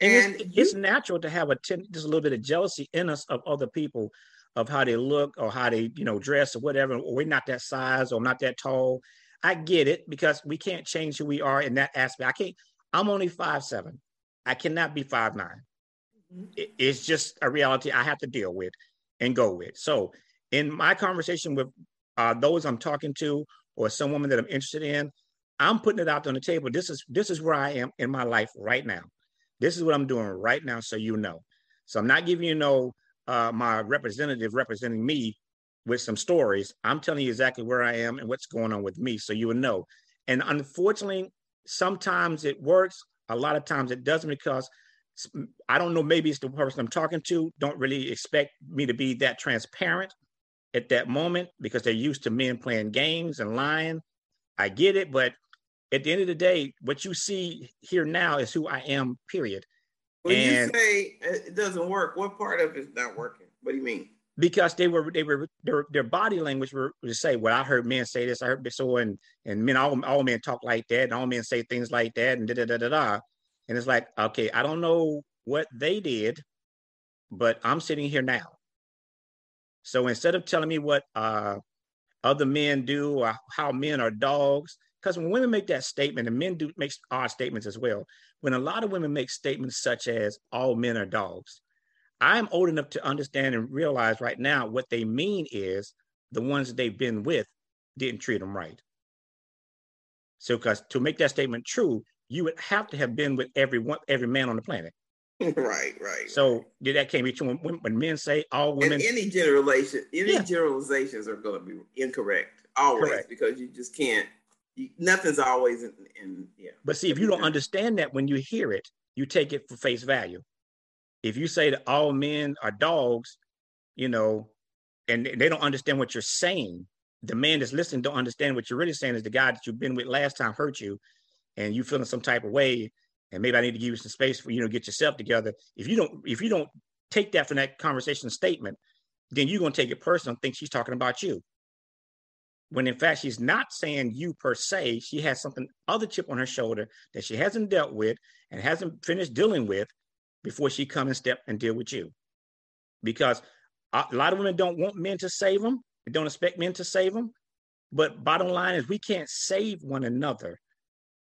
And, and it's, you, it's, natural to have a ten, just a little bit of jealousy in us of other people, of how they look or how they you know dress or whatever. Or we're not that size or not that tall. I get it because we can't change who we are in that aspect. I can't. I'm only five seven. I cannot be five nine. Mm-hmm. It, it's just a reality I have to deal with and go with. So in my conversation with uh, those I'm talking to or some woman that I'm interested in, I'm putting it out on the table. This is this is where I am in my life right now. This is what I'm doing right now, so you know. So I'm not giving you no uh, my representative representing me with some stories. I'm telling you exactly where I am and what's going on with me, so you will know. And unfortunately, sometimes it works. A lot of times it doesn't because I don't know. Maybe it's the person I'm talking to don't really expect me to be that transparent at that moment because they're used to men playing games and lying. I get it, but at the end of the day, what you see here now is who I am, period. When and you say it doesn't work, what part of it's not working? What do you mean? Because they were they were their, their body language were to say, well, I heard men say this, I heard this so and and men all, all men talk like that, and all men say things like that, and da da da da da. And it's like, okay, I don't know what they did, but I'm sitting here now. So instead of telling me what uh, other men do or how men are dogs, because when women make that statement, and men do make odd statements as well, when a lot of women make statements such as all men are dogs, I'm old enough to understand and realize right now what they mean is the ones that they've been with didn't treat them right. So, because to make that statement true, you would have to have been with every one, every man on the planet. right, right. So did that can't be true when, when men say all women. And any generalization, any yeah. generalizations are going to be incorrect always Correct. because you just can't. Nothing's always in, in, yeah. But see, if you don't understand that when you hear it, you take it for face value. If you say that all men are dogs, you know, and they don't understand what you're saying, the man that's listening don't understand what you're really saying is the guy that you've been with last time hurt you, and you feeling some type of way and maybe I need to give you some space for you know get yourself together. If you don't, if you don't take that from that conversation statement, then you're gonna take it personal and think she's talking about you. When in fact she's not saying you per se, she has something other chip on her shoulder that she hasn't dealt with and hasn't finished dealing with before she come and step and deal with you. Because a lot of women don't want men to save them, they don't expect men to save them. But bottom line is we can't save one another.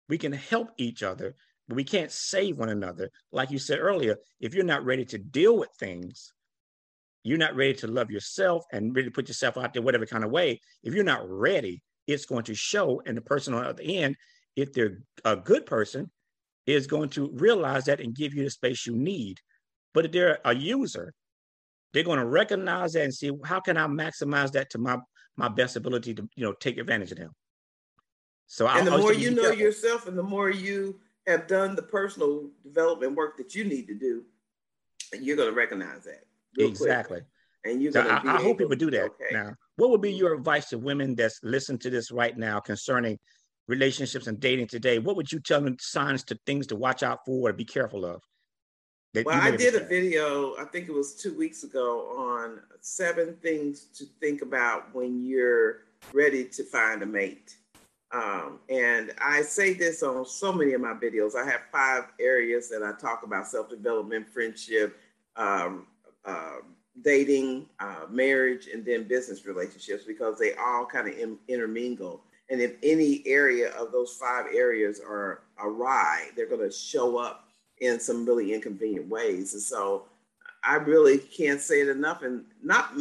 We can help each other but we can't save one another. Like you said earlier, if you're not ready to deal with things, you're not ready to love yourself and really put yourself out there, whatever kind of way. If you're not ready, it's going to show. And the person on the other end, if they're a good person, is going to realize that and give you the space you need. But if they're a user, they're going to recognize that and see how can I maximize that to my my best ability to you know take advantage of them. So and the more you know careful. yourself, and the more you have done the personal development work that you need to do, you're going to recognize that exactly. And you're so I, I hope people do that. Okay. Now, what would be your advice to women that's listening to this right now concerning relationships and dating today? What would you tell them signs to things to watch out for or be careful of? Well, I did a video, I think it was two weeks ago, on seven things to think about when you're ready to find a mate. Um, and I say this on so many of my videos. I have five areas that I talk about self development, friendship, um, uh, dating, uh, marriage, and then business relationships because they all kind of in, intermingle. And if any area of those five areas are awry, they're going to show up in some really inconvenient ways. And so I really can't say it enough. And not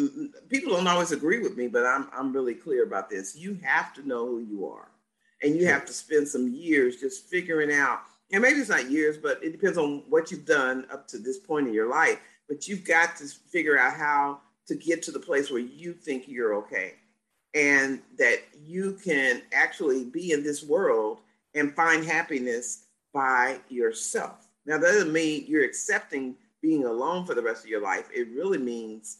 people don't always agree with me, but I'm I'm really clear about this. You have to know who you are and you have to spend some years just figuring out and maybe it's not years but it depends on what you've done up to this point in your life but you've got to figure out how to get to the place where you think you're okay and that you can actually be in this world and find happiness by yourself now that doesn't mean you're accepting being alone for the rest of your life it really means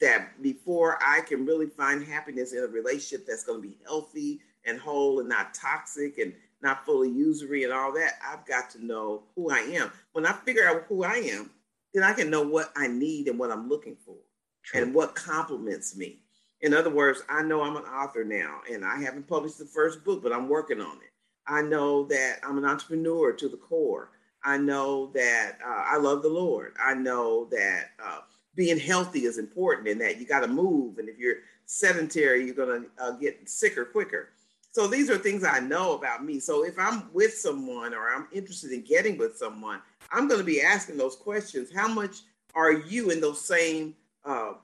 that before i can really find happiness in a relationship that's going to be healthy and whole and not toxic and not full of usury and all that, I've got to know who I am. When I figure out who I am, then I can know what I need and what I'm looking for True. and what complements me. In other words, I know I'm an author now and I haven't published the first book, but I'm working on it. I know that I'm an entrepreneur to the core. I know that uh, I love the Lord. I know that uh, being healthy is important and that you got to move. And if you're sedentary, you're going to uh, get sicker quicker. So these are things I know about me. So if I'm with someone or I'm interested in getting with someone, I'm going to be asking those questions. How much are you in those same uh,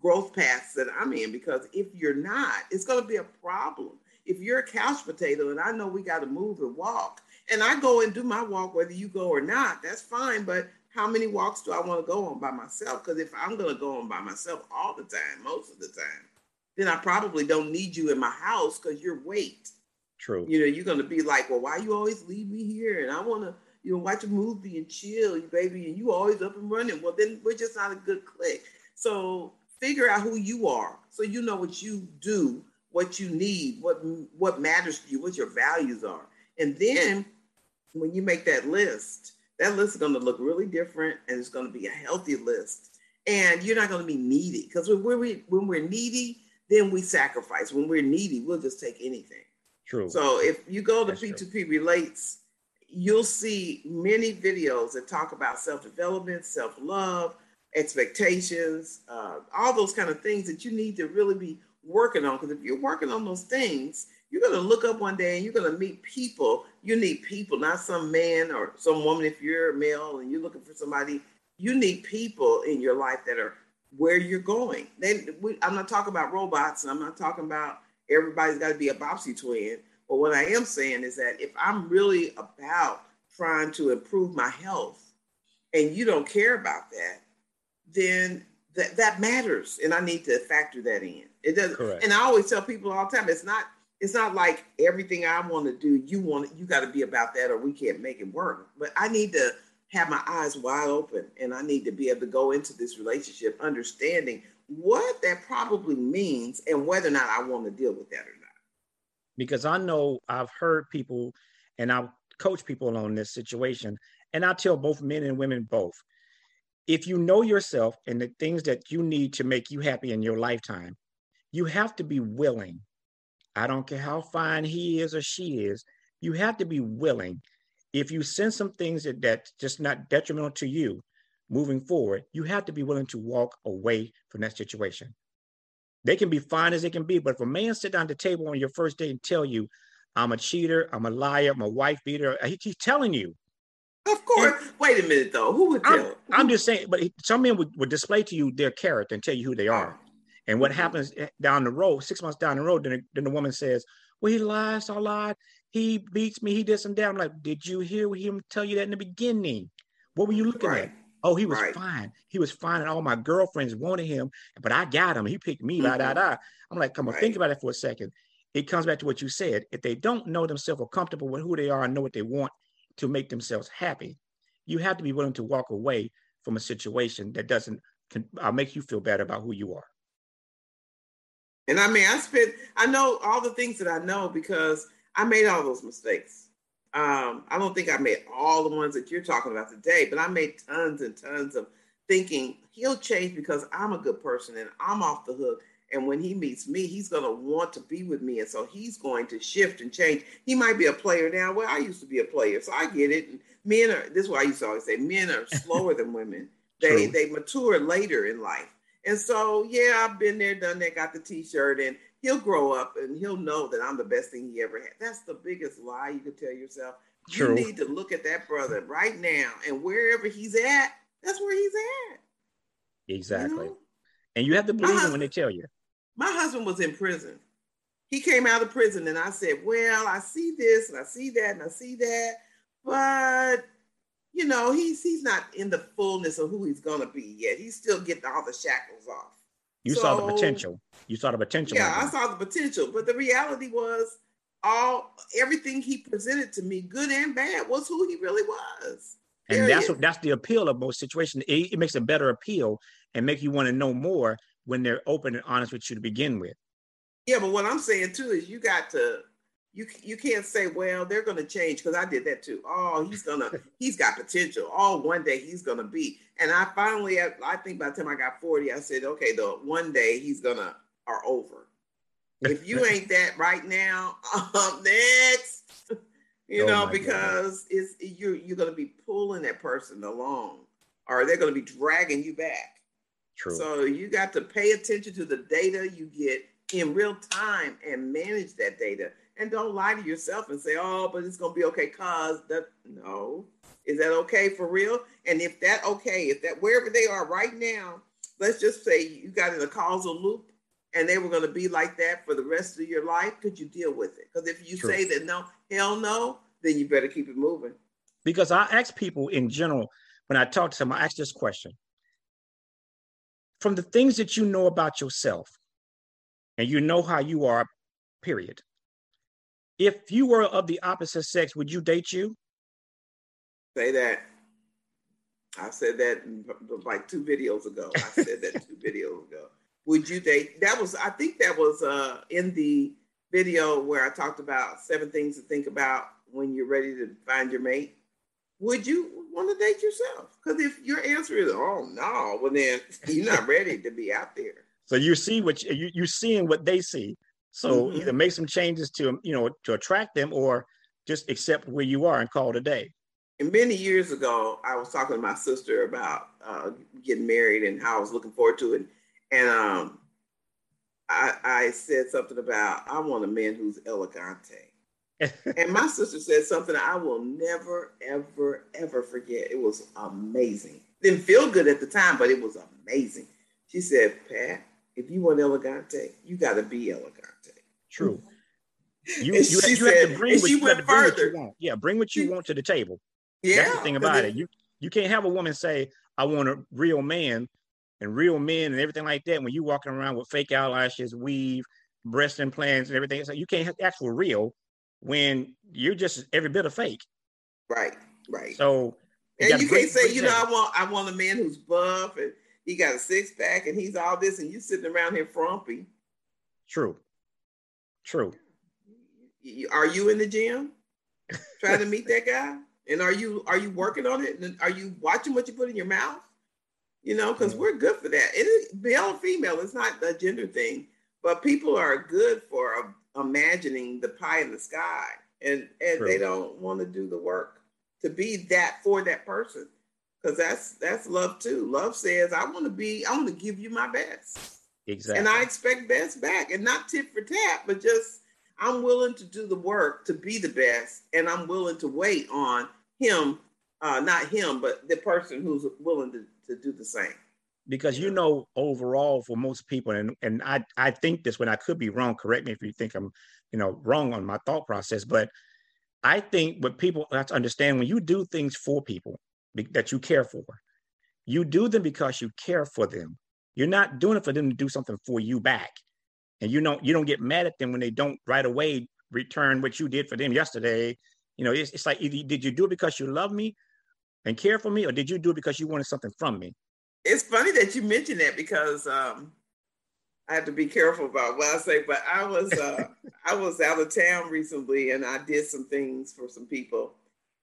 growth paths that I'm in? Because if you're not, it's going to be a problem. If you're a couch potato and I know we got to move and walk, and I go and do my walk, whether you go or not, that's fine. But how many walks do I want to go on by myself? Because if I'm going to go on by myself all the time, most of the time, then I probably don't need you in my house because you're weight. True. You know, you're going to be like, well, why you always leave me here? And I want to, you know, watch a movie and chill, baby, and you always up and running. Well, then we're just not a good click. So figure out who you are, so you know what you do, what you need, what what matters to you, what your values are, and then when you make that list, that list is going to look really different, and it's going to be a healthy list, and you're not going to be needy because when we're when we're needy, then we sacrifice. When we're needy, we'll just take anything. True. So if you go to P2P Relates, you'll see many videos that talk about self development, self love, expectations, uh, all those kind of things that you need to really be working on. Because if you're working on those things, you're going to look up one day and you're going to meet people. You need people, not some man or some woman. If you're a male and you're looking for somebody, you need people in your life that are where you're going. They, we, I'm not talking about robots, and I'm not talking about everybody's got to be a Bobbsey twin. But what I am saying is that if I'm really about trying to improve my health, and you don't care about that, then that that matters, and I need to factor that in. It does, and I always tell people all the time, it's not it's not like everything I want to do, you want you got to be about that, or we can't make it work. But I need to have my eyes wide open, and I need to be able to go into this relationship understanding what that probably means and whether or not I want to deal with that or not. Because I know I've heard people, and I've coached people on this situation, and I tell both men and women both if you know yourself and the things that you need to make you happy in your lifetime, you have to be willing. I don't care how fine he is or she is, you have to be willing. If you sense some things that that's just not detrimental to you moving forward, you have to be willing to walk away from that situation. They can be fine as they can be, but if a man sit down at the table on your first date and tell you, I'm a cheater, I'm a liar, I'm a wife beater, he's telling you, of course. And, Wait a minute, though. Who would tell? I'm, I'm, just saying, but some men would, would display to you their character and tell you who they are. And what mm-hmm. happens eh, down the road, six months down the road, then, then the woman says, Well, he lies, I lied. He beats me. He did some down. I'm like, did you hear him tell you that in the beginning? What were you looking right. at? Oh, he was right. fine. He was fine, and all my girlfriends wanted him, but I got him. He picked me. Mm-hmm. Da da da. I'm like, come on, right. think about it for a second. It comes back to what you said. If they don't know themselves or comfortable with who they are and know what they want to make themselves happy, you have to be willing to walk away from a situation that doesn't uh, make you feel better about who you are. And I mean, I spent, I know all the things that I know because I made all those mistakes. Um, I don't think I made all the ones that you're talking about today, but I made tons and tons of thinking he'll change because I'm a good person and I'm off the hook. And when he meets me, he's going to want to be with me. And so he's going to shift and change. He might be a player now. Well, I used to be a player, so I get it. And men are this is why I used to always say men are slower than women. They they mature later in life. And so yeah, I've been there, done that, got the t-shirt, and he'll grow up and he'll know that I'm the best thing he ever had. That's the biggest lie you could tell yourself. True. You need to look at that brother right now and wherever he's at, that's where he's at. Exactly. You know? And you have to believe them when they tell you. My husband was in prison. He came out of prison and I said, Well, I see this and I see that and I see that but you know, he's he's not in the fullness of who he's gonna be yet. He's still getting all the shackles off. You so, saw the potential. You saw the potential. Yeah, I saw the potential. But the reality was all everything he presented to me, good and bad, was who he really was. And that's what that's the appeal of most situations. It, it makes a better appeal and make you want to know more when they're open and honest with you to begin with. Yeah, but what I'm saying too is you got to you you can't say, well, they're going to change because I did that too. Oh, he's gonna he's got potential. Oh, one day he's gonna be. And I finally, I think by the time I got forty, I said, okay, the one day he's gonna are over. If you ain't that right now, um, next, you oh know, because it's you're you're gonna be pulling that person along, or they're gonna be dragging you back. True. So you got to pay attention to the data you get in real time and manage that data. And don't lie to yourself and say, "Oh, but it's gonna be okay." Cause that no, is that okay for real? And if that okay, if that wherever they are right now, let's just say you got in a causal loop and they were going to be like that for the rest of your life, could you deal with it? Because if you True. say that no, hell no, then you better keep it moving. Because I ask people in general, when I talk to them, I ask this question. From the things that you know about yourself, and you know how you are, period. If you were of the opposite sex, would you date you? Say that. I said that mm, like two videos ago. I said that two videos ago. Would you date? That was, I think that was uh, in the video where I talked about seven things to think about when you're ready to find your mate. Would you want to date yourself? Because if your answer is, oh no, well then you're not ready to be out there. So you see what you you seeing what they see. So mm-hmm. either make some changes to you know to attract them, or just accept where you are and call it a day. And many years ago, I was talking to my sister about uh, getting married and how I was looking forward to it. And um, I, I said something about I want a man who's elegante. and my sister said something I will never, ever, ever forget. It was amazing. Didn't feel good at the time, but it was amazing. She said, Pat, if you want elegante, you got to be elegante. True. You, you, you said, have to bring, what, you have to bring what you. Yeah, bring what you want to the table. Yeah, that's the thing about it. it. You you can't have a woman say, "I want a real man," and real men and everything like that when you walking around with fake eyelashes, weave, breast implants, and everything. So you can't have actual real when you're just every bit of fake. Right, right. So you and you can't say, you know, I want I want a man who's buff and he got a six pack and he's all this, and you sitting around here frumpy. True. True. Are you in the gym trying to meet that guy? And are you are you working on it? And are you watching what you put in your mouth? You know, because we're good for that. It is male or female. It's not a gender thing, but people are good for uh, imagining the pie in the sky, and and True. they don't want to do the work to be that for that person, because that's that's love too. Love says, I want to be, I want to give you my best. Exactly. And I expect best back, and not tit for tat, but just I'm willing to do the work to be the best, and I'm willing to wait on him, uh, not him, but the person who's willing to, to do the same. Because you know, overall, for most people, and and I I think this when I could be wrong. Correct me if you think I'm, you know, wrong on my thought process. But I think what people have to understand when you do things for people that you care for, you do them because you care for them. You're not doing it for them to do something for you back and you don't you don't get mad at them when they don't right away return what you did for them yesterday. You know, it's, it's like did you do it because you love me and care for me, or did you do it because you wanted something from me? It's funny that you mentioned that because um, I have to be careful about what I say. But I was uh, I was out of town recently, and I did some things for some people,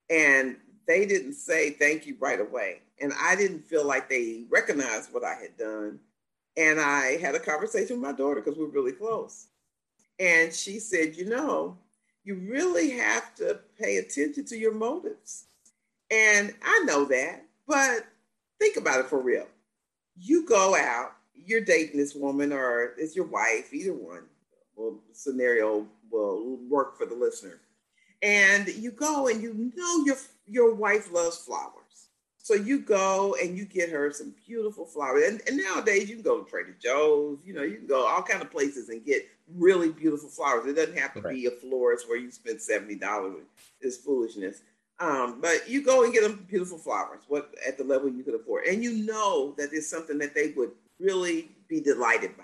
and they didn't say thank you right away, and I didn't feel like they recognized what I had done. And I had a conversation with my daughter because we're really close. And she said, You know, you really have to pay attention to your motives. And I know that, but think about it for real. You go out, you're dating this woman, or it's your wife, either one. Well, scenario will work for the listener. And you go and you know your your wife loves flowers. So you go and you get her some beautiful flowers. And, and, nowadays you can go to Trader Joe's, you know, you can go all kind of places and get really beautiful flowers. It doesn't have to right. be a florist where you spend $70. It's foolishness. Um, but you go and get them beautiful flowers, what at the level you could afford. And you know that it's something that they would really be delighted by.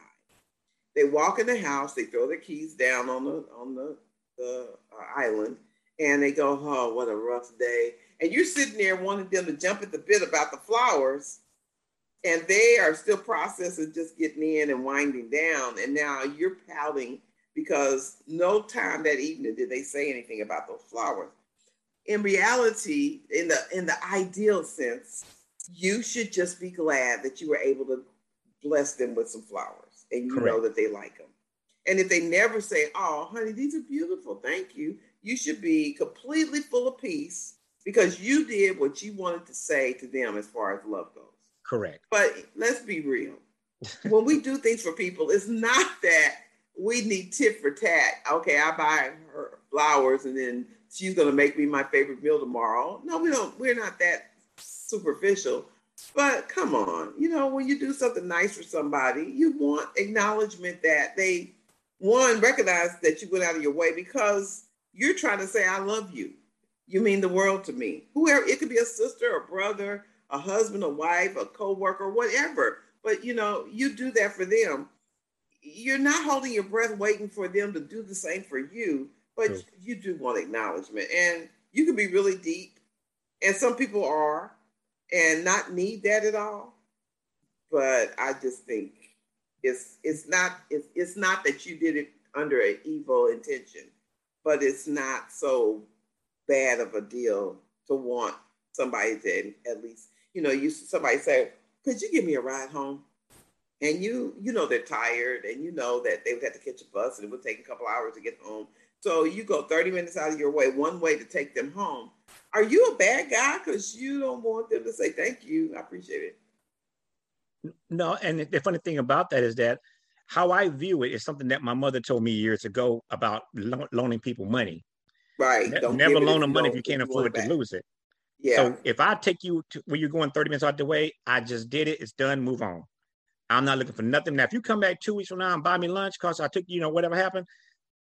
They walk in the house, they throw their keys down on the on the, the uh, island, and they go, "Oh, what a rough day." and you're sitting there wanting them to jump at the bit about the flowers, and they are still processing just getting in and winding down, and now you're pouting because no time that evening did they say anything about those flowers. In reality, in the in the ideal sense, you should just be glad that you were able to bless them with some flowers. and you Correct. know that they like them. And if they never say, "Oh, honey, these are beautiful, thank you," you should be completely full of peace because you did what you wanted to say to them as far as love goes. Correct. But let's be real. when we do things for people, it's not that we need tit for tat. Okay, I buy her flowers and then she's gonna make me my favorite meal tomorrow. No, we don't. We're not that superficial. But come on, you know, when you do something nice for somebody, you want acknowledgement that they one recognize that you went out of your way because you're trying to say, I love you. You mean the world to me. Whoever it could be a sister, a brother, a husband, a wife, a co-worker, whatever. But you know, you do that for them. You're not holding your breath waiting for them to do the same for you, but True. you do want acknowledgement. And you can be really deep, and some people are, and not need that at all. But I just think it's it's not it's, it's not that you did it under an evil intention, but it's not so bad of a deal to want somebody to at least you know you somebody say, could you give me a ride home? And you you know they're tired and you know that they would have to catch a bus and it would take a couple hours to get home. So you go 30 minutes out of your way, one way to take them home. Are you a bad guy because you don't want them to say thank you? I appreciate it. No, and the funny thing about that is that how I view it is something that my mother told me years ago about lo- loaning people money. Right. Ne- never loan them money if you can't afford to lose it. Yeah. So if I take you to where you're going 30 minutes out of the way, I just did it. It's done. Move on. I'm not looking for nothing. Now, if you come back two weeks from now and buy me lunch because I took, you know, whatever happened,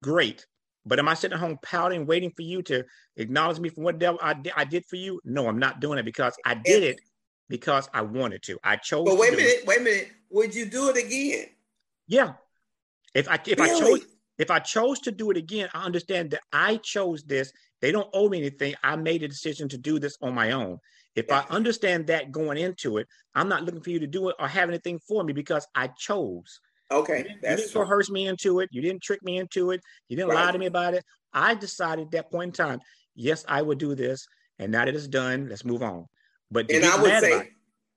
great. But am I sitting at home pouting, waiting for you to acknowledge me for what I, I did for you? No, I'm not doing it because I did it because I wanted to. I chose. But wait a minute, wait a minute. Would you do it again? Yeah. If I if really? I chose if I chose to do it again, I understand that I chose this. They don't owe me anything. I made a decision to do this on my own. If I understand that going into it, I'm not looking for you to do it or have anything for me because I chose. Okay, you didn't, you didn't coerce me into it. You didn't trick me into it. You didn't right. lie to me about it. I decided at that point in time, yes, I would do this. And now that it's done, let's move on. But and I would say,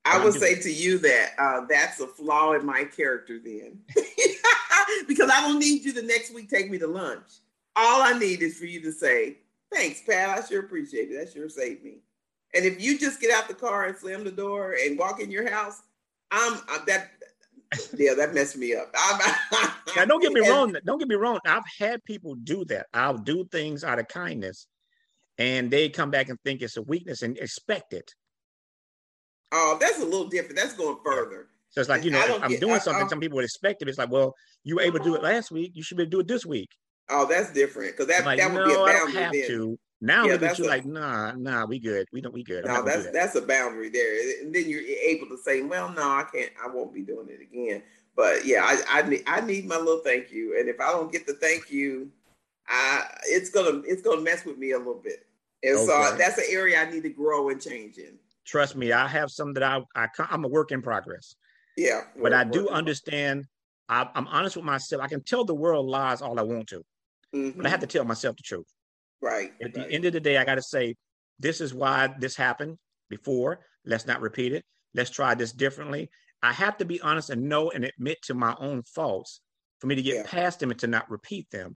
I would say to you that uh, that's a flaw in my character then, because I don't need you the next week take me to lunch. All I need is for you to say, "Thanks, Pat. I sure appreciate it. That sure saved me." And if you just get out the car and slam the door and walk in your house, I'm, I'm that. Yeah, that messed me up. now, don't get me wrong. Don't get me wrong. I've had people do that. I'll do things out of kindness, and they come back and think it's a weakness and expect it. Oh, that's a little different. That's going further. So it's like, you know, I'm get, doing I, something, I, some people would expect it. It's like, well, you were able to do it last week. You should be able to do it this week. Oh, that's different. Because that, like, that would no, be a boundary. I don't have then. to. Now yeah, look at you a, like, nah, nah, we good. We don't we good. No, that's that. that's a boundary there. And then you're able to say, well, no, I can't, I won't be doing it again. But yeah, I, I need I need my little thank you. And if I don't get the thank you, I it's gonna it's gonna mess with me a little bit. And okay. so that's an area I need to grow and change in trust me, I have some that I, I I'm a work in progress. Yeah, but I do understand. I, am honest with myself. I can tell the world lies all I want to, mm-hmm. but I have to tell myself the truth. Right. At right. the end of the day, I got to say, this is why this happened before. Let's not repeat it. Let's try this differently. I have to be honest and know and admit to my own faults for me to get yeah. past them and to not repeat them.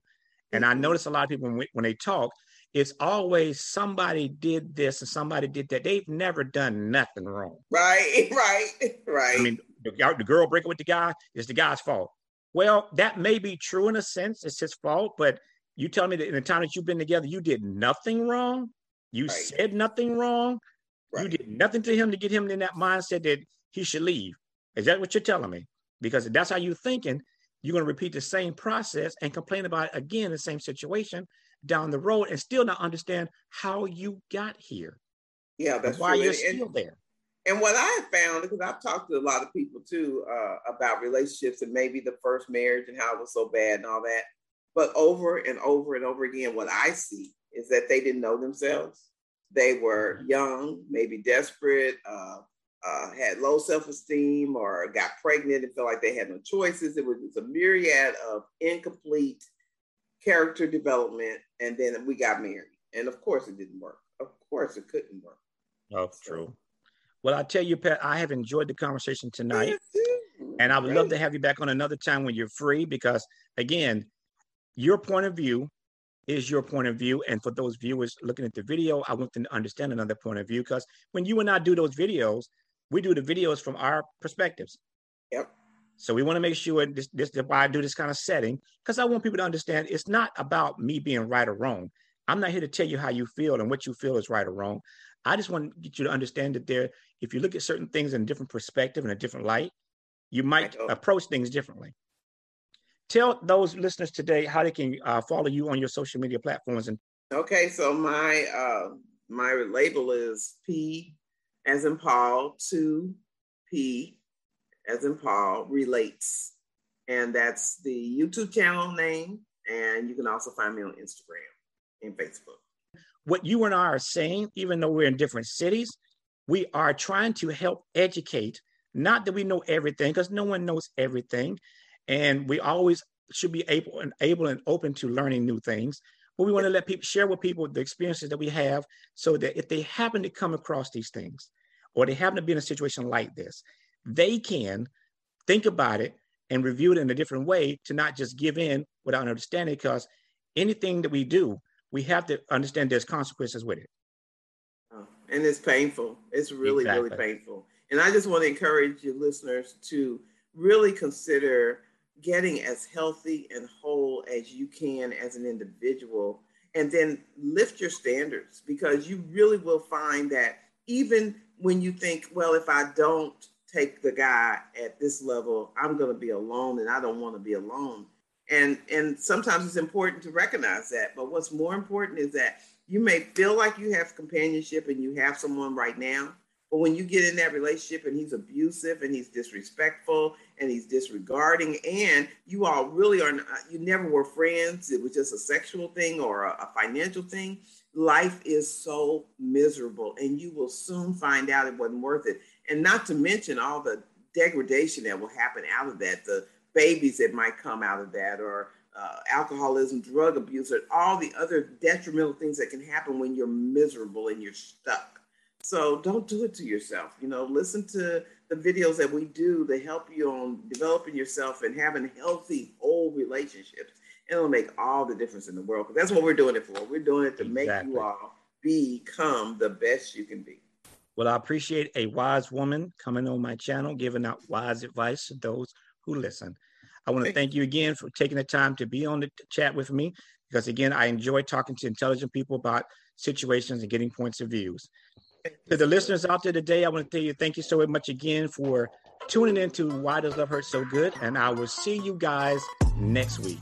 And mm-hmm. I notice a lot of people when, we, when they talk, it's always somebody did this and somebody did that. They've never done nothing wrong. Right, right, right. I mean, the, the girl breaking with the guy is the guy's fault. Well, that may be true in a sense. It's his fault, but you tell me that in the time that you've been together, you did nothing wrong. You right. said nothing wrong. Right. You did nothing to him to get him in that mindset that he should leave. Is that what you're telling me? Because if that's how you're thinking, you're going to repeat the same process and complain about it again the same situation down the road and still not understand how you got here. Yeah, that's why true. you're and, still there. And what I have found, because I've talked to a lot of people too uh, about relationships and maybe the first marriage and how it was so bad and all that. But over and over and over again, what I see is that they didn't know themselves. They were mm-hmm. young, maybe desperate, uh, uh, had low self esteem, or got pregnant and felt like they had no choices. It was, it was a myriad of incomplete character development, and then we got married. And of course, it didn't work. Of course, it couldn't work. Oh, so. true. Well, I tell you, Pat, I have enjoyed the conversation tonight. And I would Great. love to have you back on another time when you're free because, again, your point of view is your point of view. And for those viewers looking at the video, I want them to understand another point of view because when you and I do those videos, we do the videos from our perspectives. Yep. So we want to make sure this, this is why I do this kind of setting because I want people to understand it's not about me being right or wrong. I'm not here to tell you how you feel and what you feel is right or wrong. I just want to get you to understand that there, if you look at certain things in a different perspective and a different light, you might approach things differently. Tell those listeners today how they can uh, follow you on your social media platforms. And okay, so my uh, my label is P as in Paul, two P as in Paul relates, and that's the YouTube channel name. And you can also find me on Instagram and Facebook. What you and I are saying, even though we're in different cities, we are trying to help educate. Not that we know everything, because no one knows everything, and we always should be able and able and open to learning new things. But we want to let people share with people the experiences that we have, so that if they happen to come across these things, or they happen to be in a situation like this, they can think about it and review it in a different way to not just give in without understanding. Because anything that we do, we have to understand there's consequences with it. Oh, and it's painful. It's really, exactly. really painful. And I just want to encourage your listeners to really consider getting as healthy and whole as you can as an individual and then lift your standards because you really will find that even when you think well if i don't take the guy at this level i'm going to be alone and i don't want to be alone. And and sometimes it's important to recognize that but what's more important is that you may feel like you have companionship and you have someone right now but when you get in that relationship and he's abusive and he's disrespectful and he's disregarding, and you all really are, not, you never were friends, it was just a sexual thing or a, a financial thing, life is so miserable and you will soon find out it wasn't worth it. And not to mention all the degradation that will happen out of that, the babies that might come out of that, or uh, alcoholism, drug abuse, or all the other detrimental things that can happen when you're miserable and you're stuck. So don't do it to yourself. You know, listen to the videos that we do to help you on developing yourself and having healthy, whole relationships. And it'll make all the difference in the world because that's what we're doing it for. We're doing it to exactly. make you all become the best you can be. Well, I appreciate a wise woman coming on my channel, giving out wise advice to those who listen. I want to thank you again for taking the time to be on the chat with me because, again, I enjoy talking to intelligent people about situations and getting points of views. To the listeners out there today, I want to tell you thank you so much again for tuning in to Why Does Love Hurt So Good? And I will see you guys next week.